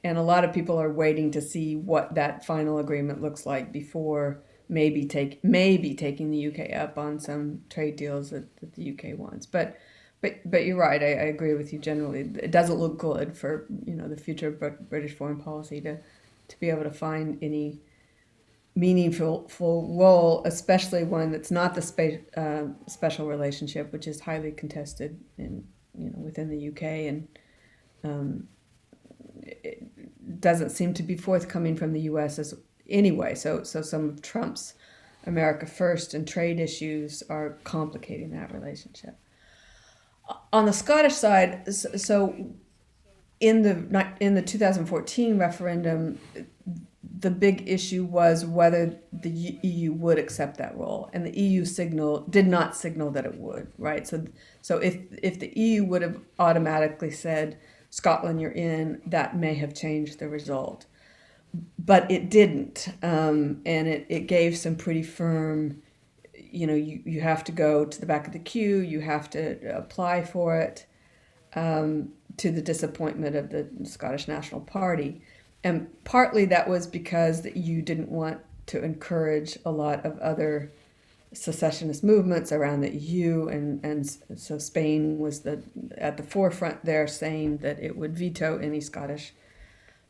and a lot of people are waiting to see what that final agreement looks like before maybe take maybe taking the UK up on some trade deals that, that the UK wants. But but but you're right. I, I agree with you generally. It doesn't look good for you know the future of British foreign policy to to be able to find any meaningful role, especially one that's not the spe- uh, special relationship, which is highly contested in you know within the UK and um, it doesn't seem to be forthcoming from the U.S. as anyway. So so some of Trump's America First and trade issues are complicating that relationship. On the Scottish side, so in the in the 2014 referendum, the big issue was whether the EU would accept that role, and the EU signal did not signal that it would. Right. So so if if the EU would have automatically said Scotland, you're in, that may have changed the result but it didn't. Um, and it, it gave some pretty firm, you know, you, you have to go to the back of the queue, you have to apply for it, um, to the disappointment of the Scottish National Party. And partly that was because that you didn't want to encourage a lot of other secessionist movements around the EU, and, and so Spain was the at the forefront there, saying that it would veto any Scottish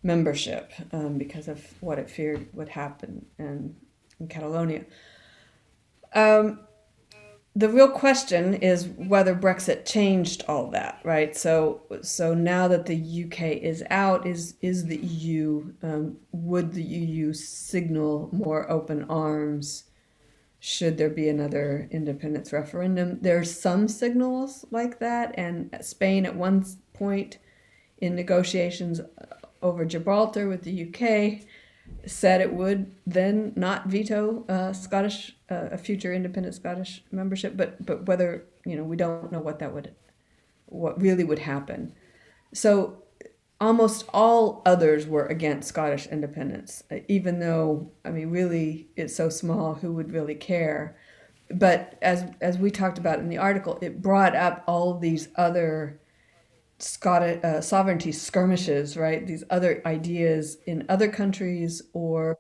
membership um, because of what it feared would happen in, in Catalonia. Um, the real question is whether Brexit changed all that, right? So, so now that the UK is out, is is the EU? Um, would the EU signal more open arms? Should there be another independence referendum? There's some signals like that, and Spain at one point in negotiations over Gibraltar with the UK said it would then not veto uh, Scottish uh, a future independent Scottish membership, but but whether you know we don't know what that would what really would happen. So almost all others were against Scottish independence, even though I mean really it's so small, who would really care? But as as we talked about in the article, it brought up all these other Scottish uh, sovereignty skirmishes, right? These other ideas in other countries, or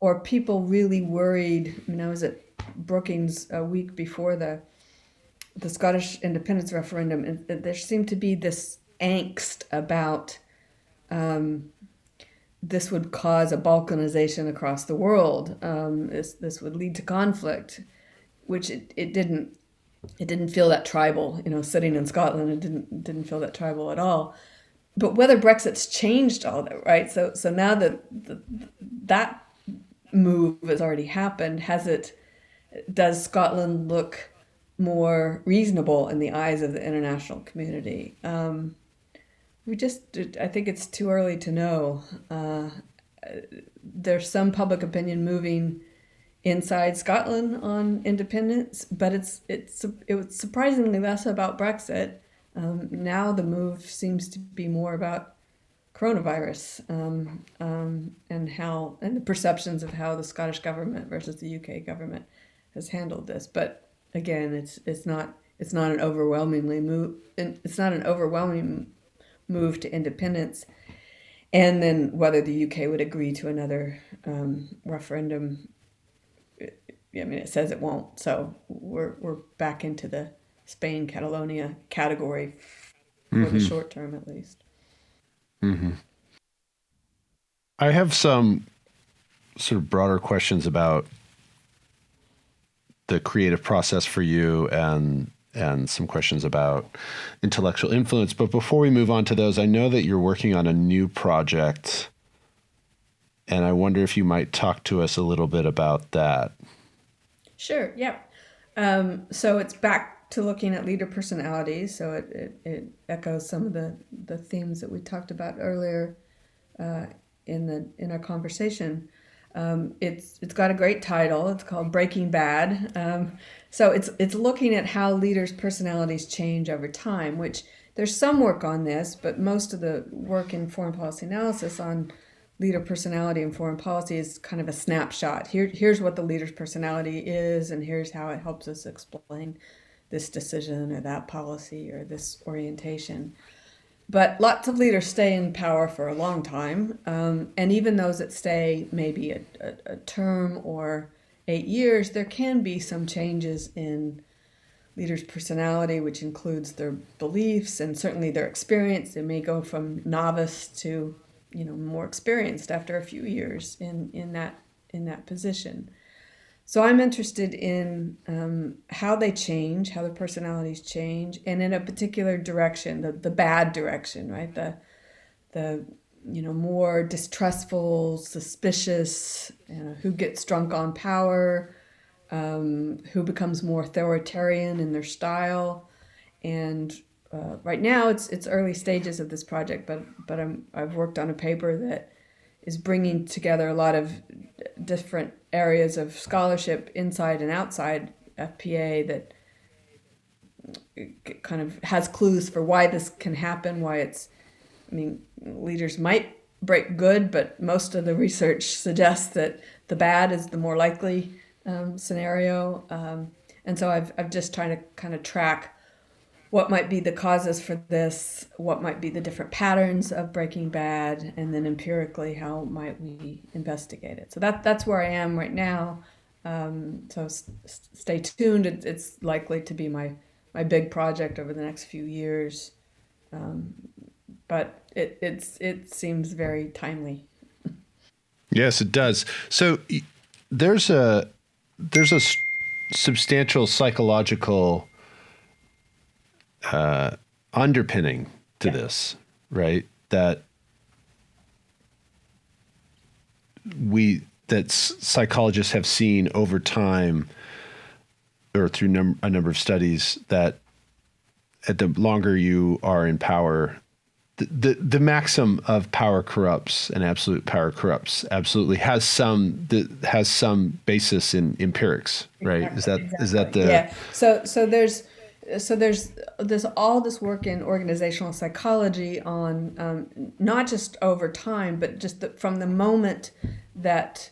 or people really worried. I mean, I was at Brookings a week before the the Scottish independence referendum, and there seemed to be this angst about um, this would cause a balkanization across the world. Um, this this would lead to conflict, which it, it didn't it didn't feel that tribal, you know, sitting in Scotland, it didn't didn't feel that tribal at all. But whether Brexit's changed all that, right? So so now that that move has already happened, has it? Does Scotland look more reasonable in the eyes of the international community? Um, we just, I think it's too early to know. Uh, there's some public opinion moving inside Scotland on independence, but it's it's it was surprisingly less about Brexit. Um, now the move seems to be more about coronavirus um, um, and how and the perceptions of how the Scottish government versus the UK government has handled this. But again, it's it's not it's not an overwhelmingly move. It's not an overwhelming move to independence. And then whether the UK would agree to another um, referendum I mean, it says it won't. So we're we're back into the Spain Catalonia category for mm-hmm. the short term, at least. Mm-hmm. I have some sort of broader questions about the creative process for you and and some questions about intellectual influence. But before we move on to those, I know that you're working on a new project, and I wonder if you might talk to us a little bit about that. Sure. Yeah. Um, so it's back to looking at leader personalities. So it, it, it, echoes some of the, the themes that we talked about earlier uh, in the in our conversation. Um, it's it's got a great title. It's called Breaking Bad. Um, so it's it's looking at how leaders' personalities change over time. Which there's some work on this, but most of the work in foreign policy analysis on leader personality in foreign policy is kind of a snapshot. Here, here's what the leader's personality is, and here's how it helps us explain this decision or that policy or this orientation. But lots of leaders stay in power for a long time, um, and even those that stay maybe a, a, a term or eight years, there can be some changes in leaders' personality, which includes their beliefs and certainly their experience. They may go from novice to you know more experienced after a few years in in that in that position. So I'm interested in um, how they change, how their personalities change, and in a particular direction, the the bad direction, right? The the you know more distrustful, suspicious, you know, who gets drunk on power, um, who becomes more authoritarian in their style, and uh, right now it's it's early stages of this project, but but I'm I've worked on a paper that is bringing together a lot of different areas of scholarship inside and outside FPA that kind of has clues for why this can happen, why it's I mean leaders might break good, but most of the research suggests that the bad is the more likely um, scenario. Um, and so I've, I've just trying to kind of track what might be the causes for this, what might be the different patterns of Breaking Bad, and then empirically, how might we investigate it? So that that's where I am right now. Um, so s- stay tuned. It, it's likely to be my my big project over the next few years, um, but it it's it seems very timely. Yes, it does. So there's a there's a substantial psychological uh, underpinning to yeah. this, right? That we that psychologists have seen over time, or through num- a number of studies, that at the longer you are in power, the, the, the maxim of power corrupts and absolute power corrupts absolutely has some the, has some basis in empirics, right? Exactly, is that exactly. is that the yeah? So so there's so there's there's all this work in organizational psychology on um, not just over time, but just the, from the moment that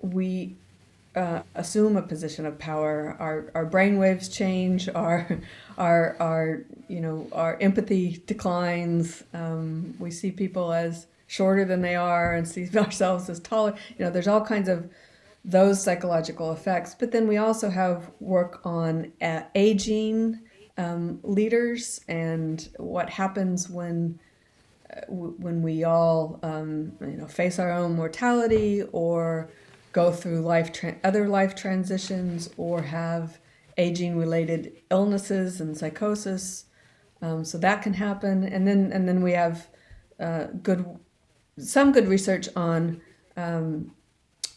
we uh, assume a position of power, our our brain waves change, [laughs] our our our you know our empathy declines. Um, we see people as shorter than they are, and see [laughs] ourselves as taller. You know, there's all kinds of those psychological effects. But then we also have work on uh, aging um, leaders and what happens when uh, w- when we all um, you know face our own mortality or go through life tra- other life transitions or have aging related illnesses and psychosis. Um, so that can happen, and then and then we have uh, good some good research on um,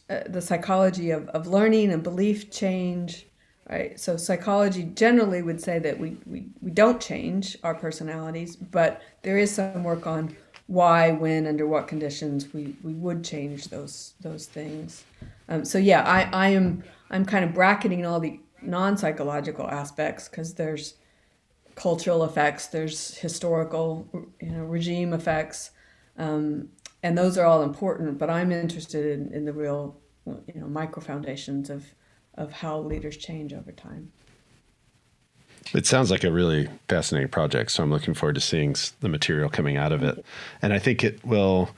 uh, the psychology of, of learning and belief change right? So psychology generally would say that we, we, we don't change our personalities but there is some work on why when under what conditions we, we would change those those things. Um, so yeah I, I am i'm kind of bracketing all the non-psychological aspects because there's cultural effects there's historical you know regime effects um, and those are all important. But I'm interested in, in the real, you know, micro foundations of of how leaders change over time. It sounds like a really fascinating project. So I'm looking forward to seeing the material coming out of it, and I think it will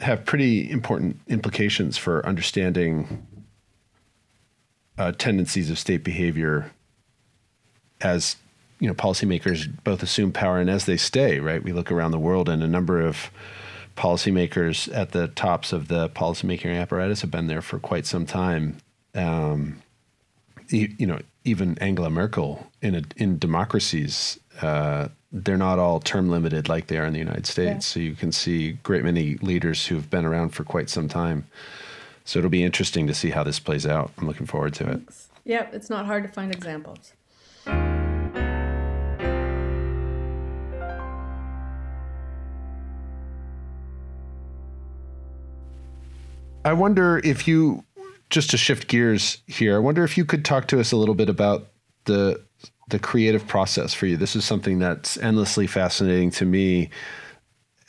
have pretty important implications for understanding uh, tendencies of state behavior as you know policymakers both assume power and as they stay right? We look around the world and a number of policymakers at the tops of the policymaking apparatus have been there for quite some time. Um, you, you, know even Angela Merkel in a, in democracies uh, they're not all term limited like they are in the United States. Yeah. so you can see great many leaders who've been around for quite some time. So it'll be interesting to see how this plays out. I'm looking forward to it. Yeah it's not hard to find examples I wonder if you, just to shift gears here, I wonder if you could talk to us a little bit about the the creative process for you. This is something that's endlessly fascinating to me.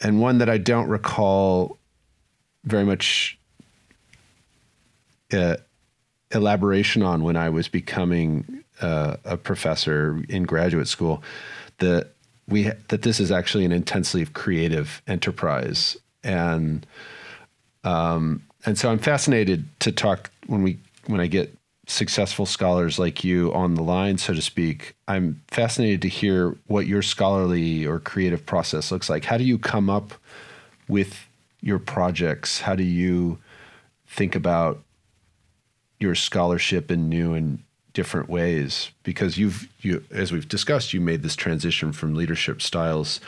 and one that I don't recall very much uh, elaboration on when I was becoming uh, a professor in graduate school. That we that this is actually an intensely creative enterprise, and um, and so I'm fascinated to talk when we when I get successful scholars like you on the line, so to speak. I'm fascinated to hear what your scholarly or creative process looks like. How do you come up with your projects? How do you think about your scholarship in new and different ways? Because you've you as we've discussed, you made this transition from leadership styles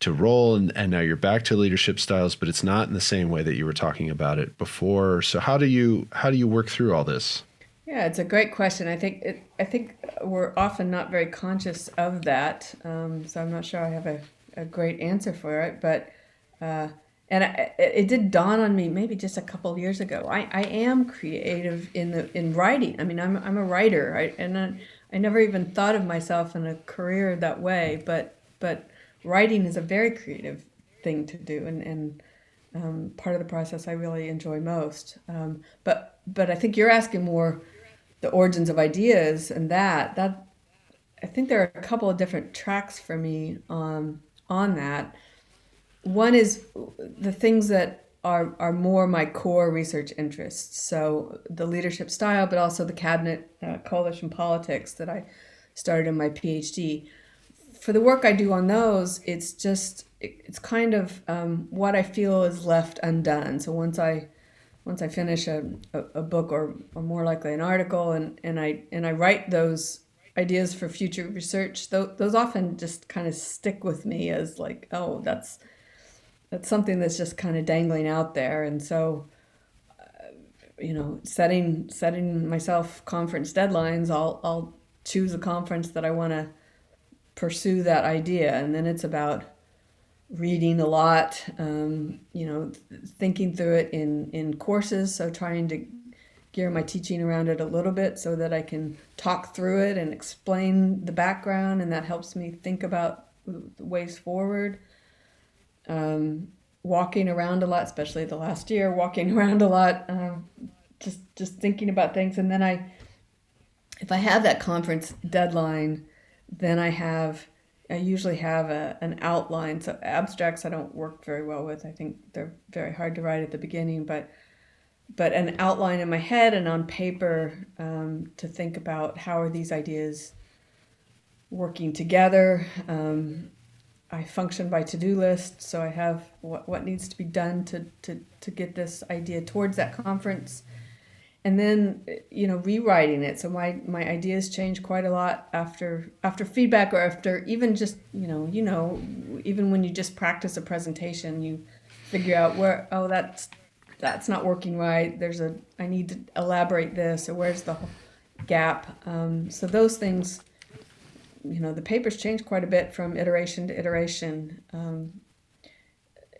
to role and, and now you're back to leadership styles, but it's not in the same way that you were talking about it before. So how do you how do you work through all this? Yeah, it's a great question. I think it, I think we're often not very conscious of that. Um, so I'm not sure I have a, a great answer for it, but uh, and I, it did dawn on me maybe just a couple of years ago. I, I am creative in the in writing. I mean, I'm I'm a writer, and I, I never even thought of myself in a career that way. But but writing is a very creative thing to do, and and um, part of the process I really enjoy most. Um, but but I think you're asking more the origins of ideas and that that I think there are a couple of different tracks for me on on that. One is the things that are are more my core research interests. So the leadership style, but also the cabinet uh, coalition politics that I started in my PhD. For the work I do on those, it's just it's kind of um, what I feel is left undone. So once I once I finish a, a, a, book or, or more likely an article and, and I and I write those ideas for future research, those, those often just kind of stick with me as like, oh, that's that's something that's just kind of dangling out there. And so, uh, you know, setting setting myself conference deadlines, I'll I'll choose a conference that I want to pursue that idea, and then it's about reading a lot, um, you know, thinking through it in, in courses. So trying to gear my teaching around it a little bit so that I can talk through it and explain the background, and that helps me think about ways forward. Um, walking around a lot, especially the last year, walking [laughs] around a lot, um, just just thinking about things, and then I, if I have that conference deadline, then I have I usually have a, an outline. So abstracts I don't work very well with. I think they're very hard to write at the beginning, but but an outline in my head and on paper um, to think about how are these ideas working together. Um, I function by to-do list, so I have what, what needs to be done to, to, to get this idea towards that conference and then you know rewriting it. So my my ideas change quite a lot after after feedback or after even just you know you know even when you just practice a presentation you figure out where oh that's that's not working right. There's a i need to elaborate this. Or where's the gap? Um, so those things you know the papers change quite a bit from iteration to iteration. Um,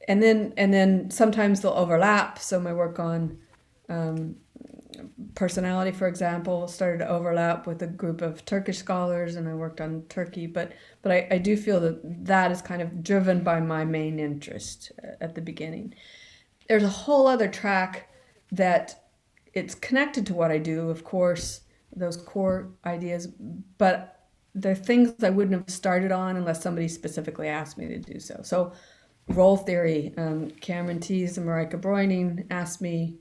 and then and then sometimes they'll overlap. So my work on um, personality, for example, started to overlap with a group of Turkish scholars, and I worked on Turkey. But but I, I do feel that that is kind of driven by my main interest uh, at the beginning. There's a whole other track that it's connected to what I do, of course, those core ideas, but they're things I wouldn't have started on unless somebody specifically asked me to do so. So, role theory, um, Cameron Thies and Marijke Breuning asked me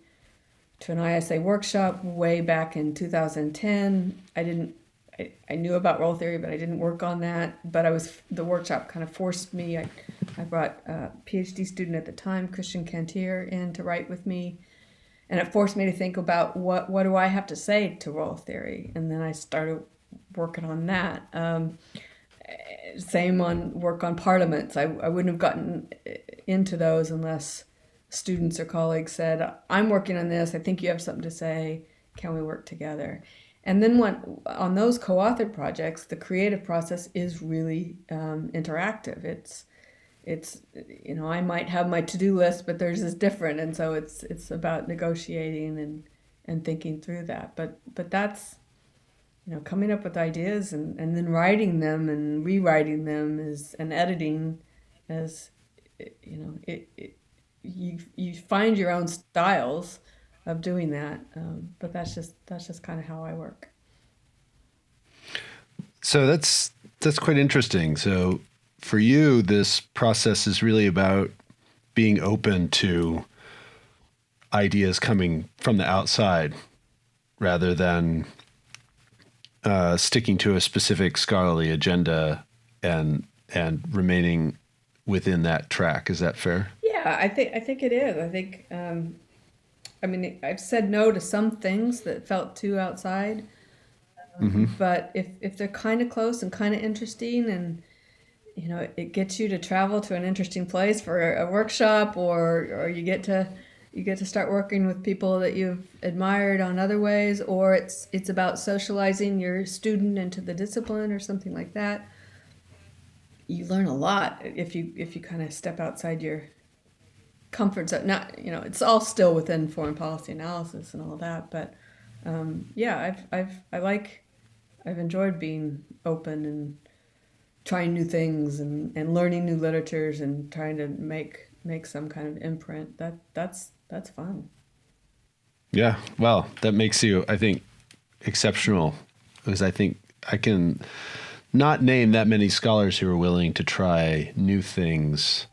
to an ISA workshop way back in 2010. I didn't, I, I knew about role theory, but I didn't work on that. But I was, the workshop kind of forced me. I, I brought a PhD student at the time, Cristian Cantir, in to write with me. And it forced me to think about what, what do I have to say to role theory? And then I started working on that. Um, same on work on parliaments. I, I wouldn't have gotten into those unless students or colleagues said, I'm working on this, I think you have something to say, can we work together? And then when, on those co authored projects, the creative process is really um, interactive. It's, it's you know I might have my to do list, but theirs is different, and so it's it's about negotiating and and thinking through that. But but that's you know coming up with ideas and, and then writing them and rewriting them is and editing it, you know, it, it, you you find your own styles of doing that, um, but that's just that's just kind of how I work. So that's that's quite interesting. So for you, this process is really about being open to ideas coming from the outside rather than uh, sticking to a specific scholarly agenda and and remaining within that track. Is that fair? Yeah, I think I think it is. I think um, I mean I've said no to some things that felt too outside, um, mm-hmm. but if if they're kind of close and kind of interesting and you know it gets you to travel to an interesting place for a workshop or or you get to you get to start working with people that you've admired on other ways or it's it's about socializing your student into the discipline or something like that you learn a lot if you if you kind of step outside your comfort zone not you know it's all still within foreign policy analysis and all that but um, yeah i've i've i like i've enjoyed being open and trying new things and, and learning new literatures and trying to make make some kind of imprint that that's that's fun. Yeah, well, that makes you, I think, exceptional because I think I can not name that many scholars who are willing to try new things.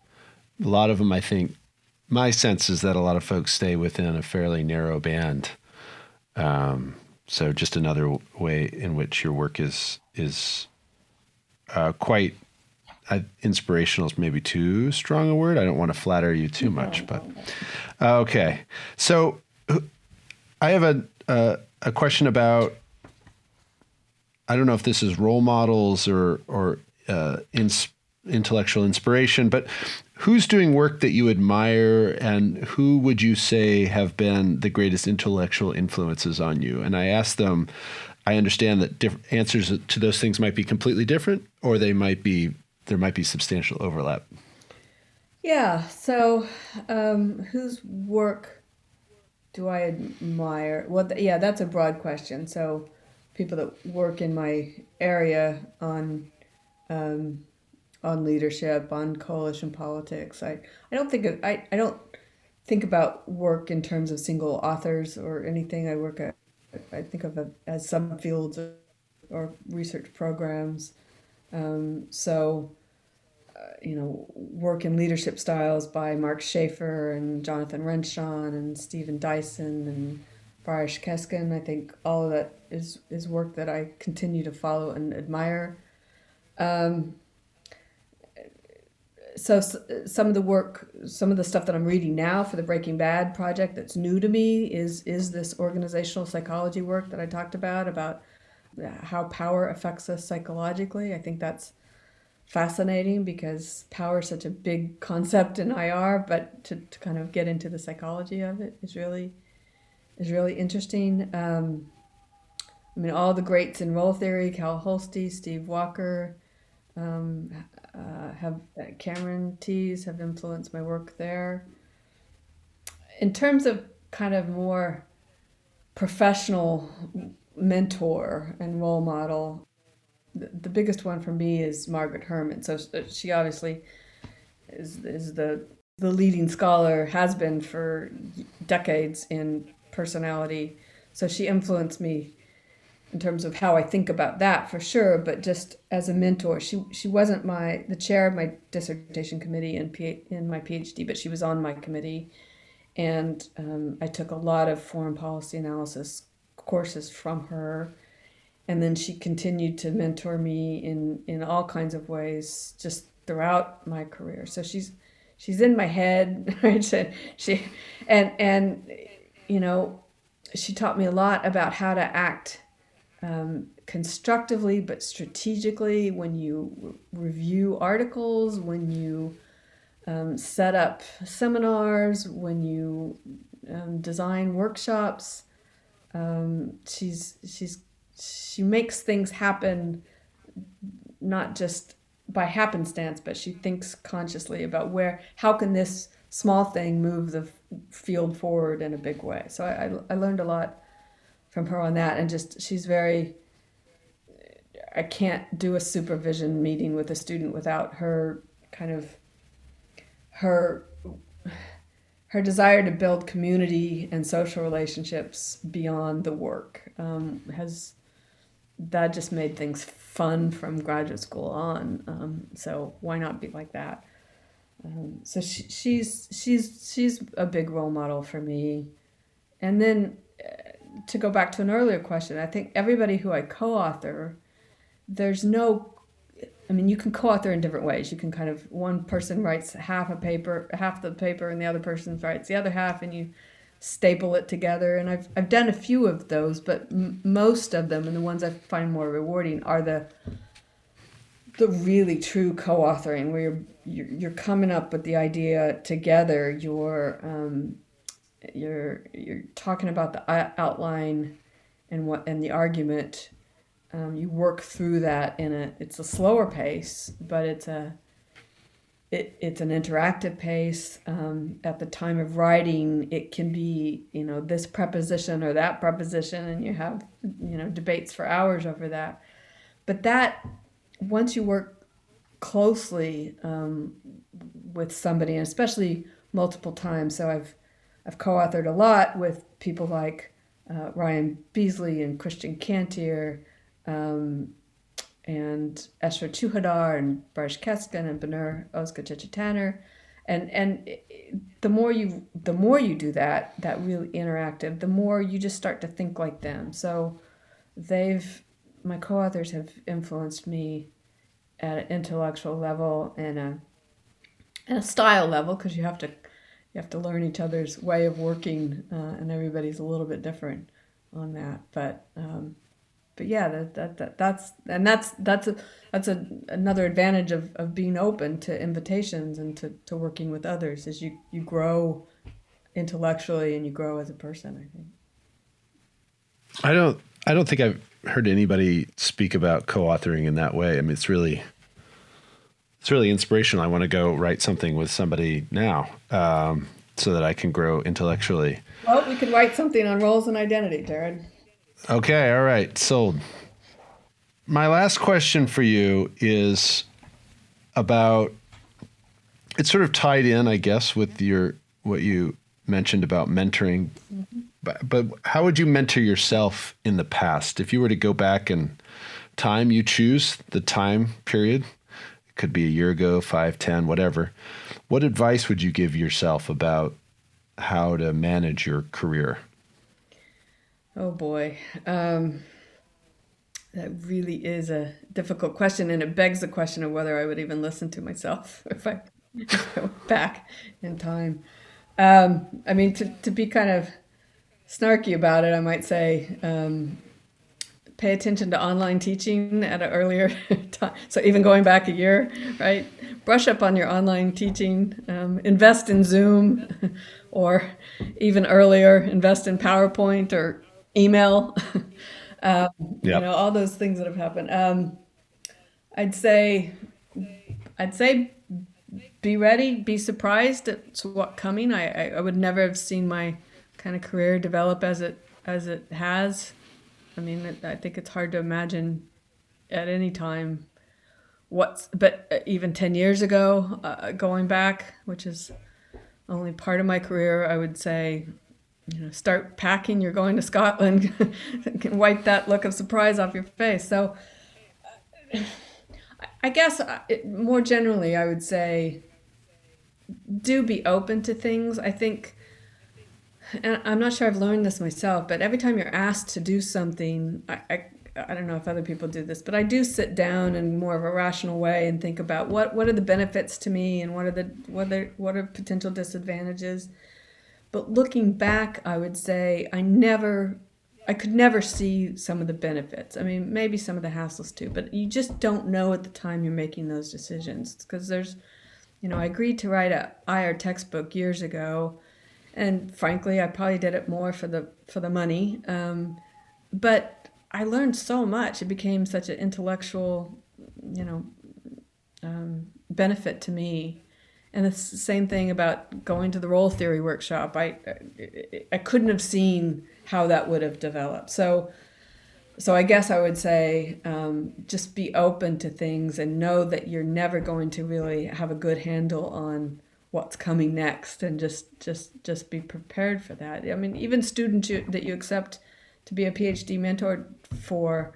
A lot of them, I think, my sense is that a lot of folks stay within a fairly narrow band. Um, so, just another way in which your work is is uh, quite uh, inspirational is maybe too strong a word. I don't want to flatter you too much, but uh, okay. So I have a uh, a question about. I don't know if this is role models or or uh, ins- intellectual inspiration, but who's doing work that you admire, and who would you say have been the greatest intellectual influences on you? And I ask them. I understand that diff- answers to those things might be completely different, or they might be there might be substantial overlap. Yeah. So, um, whose work do I admire? Well, yeah, that's a broad question. So, people that work in my area on um, on leadership, on coalition politics. I, I don't think of, I, I don't think about work in terms of single authors or anything. I work at I think of it as subfields or, or research programs. Um, so, uh, you know, work in leadership styles by Mark Schafer and Jonathan Renshon and Stephen Dyson and Baris Kesgin. I think all of that is, is work that I continue to follow and admire. Um, so, so some of the work, some of the stuff that I'm reading now for the Breaking Bad project that's new to me is is this organizational psychology work that I talked about about how power affects us psychologically. I think that's fascinating because power is such a big concept in IR, but to, to kind of get into the psychology of it is really is really interesting. Um, I mean, all the greats in role theory, Kal Holsti, Steve Walker, um, uh, have Cameron Thies have influenced my work there. In terms of kind of more professional mentor and role model, the, the biggest one for me is Margaret Hermann. So uh, she obviously is, is the the leading scholar has been for decades in personality. So she influenced me in terms of how I think about that for sure, but just as a mentor, she she wasn't my the chair of my dissertation committee in P, in my PhD, but she was on my committee, and um, I took a lot of foreign policy analysis courses from her, and then she continued to mentor me in in all kinds of ways just throughout my career. So she's she's in my head, [laughs] right? She and and you know she taught me a lot about how to act um, constructively but strategically when you re- review articles, when you um, set up seminars, when you um, design workshops. Um, she's she's she makes things happen, not just by happenstance, but she thinks consciously about where how can this small thing move the field forward in a big way. So I, I, I learned a lot from her on that and just she's very I can't do a supervision meeting with a student without her kind of her her desire to build community and social relationships beyond the work um, has that just made things fun from graduate school on. Um, so why not be like that? Um, so she, she's she's she's a big role model for me. And then to go back to an earlier question, I think everybody who I co-author, there's no I mean, you can co-author in different ways. You can kind of one person writes half a paper, half the paper, and the other person writes the other half, and you staple it together. And I've I've done a few of those, but m- most of them, and the ones I find more rewarding, are the the really true co-authoring where you're you're, you're coming up with the idea together. You're um, you're you're talking about the outline and what and the argument. Um, you work through that in a it's a slower pace but it's a it, it's an interactive pace. Um, at the time of writing it can be you know this preposition or that preposition and you have you know debates for hours over that. But that once you work closely um, with somebody and especially multiple times so i've i've co-authored a lot with people like uh, ryan beasley and Cristian Cantir um, and Esra Cuhadar and Baris Kesgin and Benur Oska Tanner. And and the more you the more you do that, that really interactive, the more you just start to think like them. So they've my co-authors have influenced me at an intellectual level and a and a style level because you have to you have to learn each other's way of working uh, and everybody's a little bit different on that but um, but yeah, that, that, that that's and that's that's a, that's a, another advantage of, of being open to invitations and to, to working with others is you you grow intellectually and you grow as a person. I think. I don't I don't think I've heard anybody speak about co-authoring in that way. I mean, it's really it's really inspirational. I want to go write something with somebody now um, so that I can grow intellectually. Well, we could write something on roles and identity, Jared. Okay, all right, sold. My last question for you is about it's sort of tied in, I guess, with your what you mentioned about mentoring. Mm-hmm. But, but how would you mentor yourself in the past? If you were to go back in time, you choose the time period. Could be a year ago, five, ten, whatever. What advice would you give yourself about how to manage your career? Oh boy. Um, that really is a difficult question, and it begs the question of whether I would even listen to myself [laughs] if I, I went back in time. Um, I mean, to, to be kind of snarky about it, I might say um, pay attention to online teaching at an earlier [laughs] time. So, even going back a year, right? Brush up on your online teaching, um, invest in Zoom, [laughs] or even earlier, invest in PowerPoint or email, [laughs] um, yep. you know, all those things that have happened. Um, I'd say, I'd say, be ready, be surprised at what's coming. I, I, I would never have seen my kind of career develop as it as it has. I mean, I think it's hard to imagine at any time what's, but uh, even 10 years ago, uh, going back, which is only part of my career, I would say you know, start packing, you're going to Scotland, [laughs] can wipe that look of surprise off your face. So, I guess uh, more generally, I would say do be open to things. I think, and I'm not sure I've learned this myself, but every time you're asked to do something, I, I, I don't know if other people do this, but I do sit down in more of a rational way and think about what, what are the benefits to me and what are the what are, what are potential disadvantages but looking back, I would say I never, I could never see some of the benefits. I mean, maybe some of the hassles too, but you just don't know at the time you're making those decisions because there's, you know, I agreed to write a IR textbook years ago, and frankly, I probably did it more for the for the money. Um, but I learned so much. It became such an intellectual, you know, um, benefit to me and the same thing about going to the role theory workshop. I I couldn't have seen how that would have developed. So so I guess I would say um, just be open to things and know that you're never going to really have a good handle on what's coming next and just just just be prepared for that. I mean even students you, that you accept to be a phd mentor for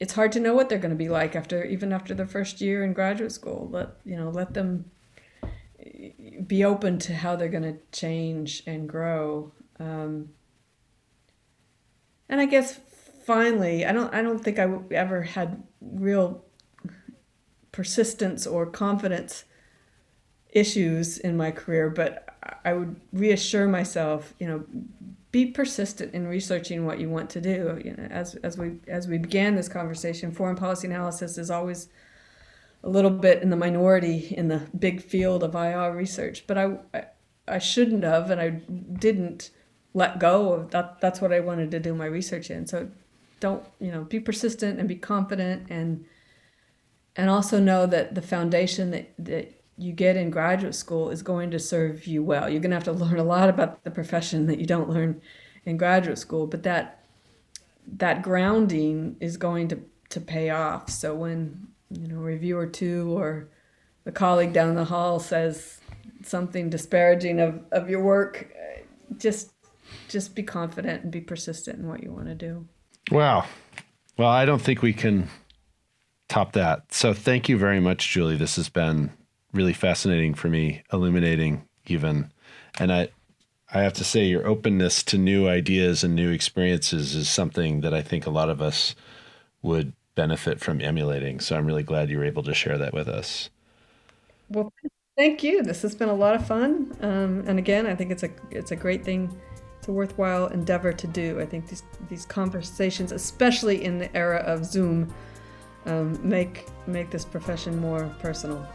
it's hard to know what they're going to be like after even after their first year in graduate school. Let you know let them be open to how they're going to change and grow. Um, and i guess finally i don't i don't think i ever had real persistence or confidence issues in my career, but I would reassure myself, you know, be persistent in researching what you want to do. You know, as as we as we began this conversation, foreign policy analysis is always a little bit in the minority in the big field of IR research, but I I, shouldn't have, and I didn't let go of that. That's what I wanted to do my research in. So don't you know be persistent and be confident and and also know that the foundation that, that you get in graduate school is going to serve you well. You're going to have to learn a lot about the profession that you don't learn in graduate school, but that that grounding is going to to pay off. So when you know a reviewer two or the colleague down the hall says something disparaging of, of your work, uh, just just be confident and be persistent in what you want to do. Wow. Well, I don't think we can top that. So thank you very much, Julie. This has been really fascinating for me, illuminating even. And I I have to say your openness to new ideas and new experiences is something that I think a lot of us would benefit from emulating. So I'm really glad you were able to share that with us. Well, thank you. This has been a lot of fun. Um, and again, I think it's a it's a great thing. It's a worthwhile endeavor to do. I think these these conversations, especially in the era of Zoom, um, make make this profession more personal.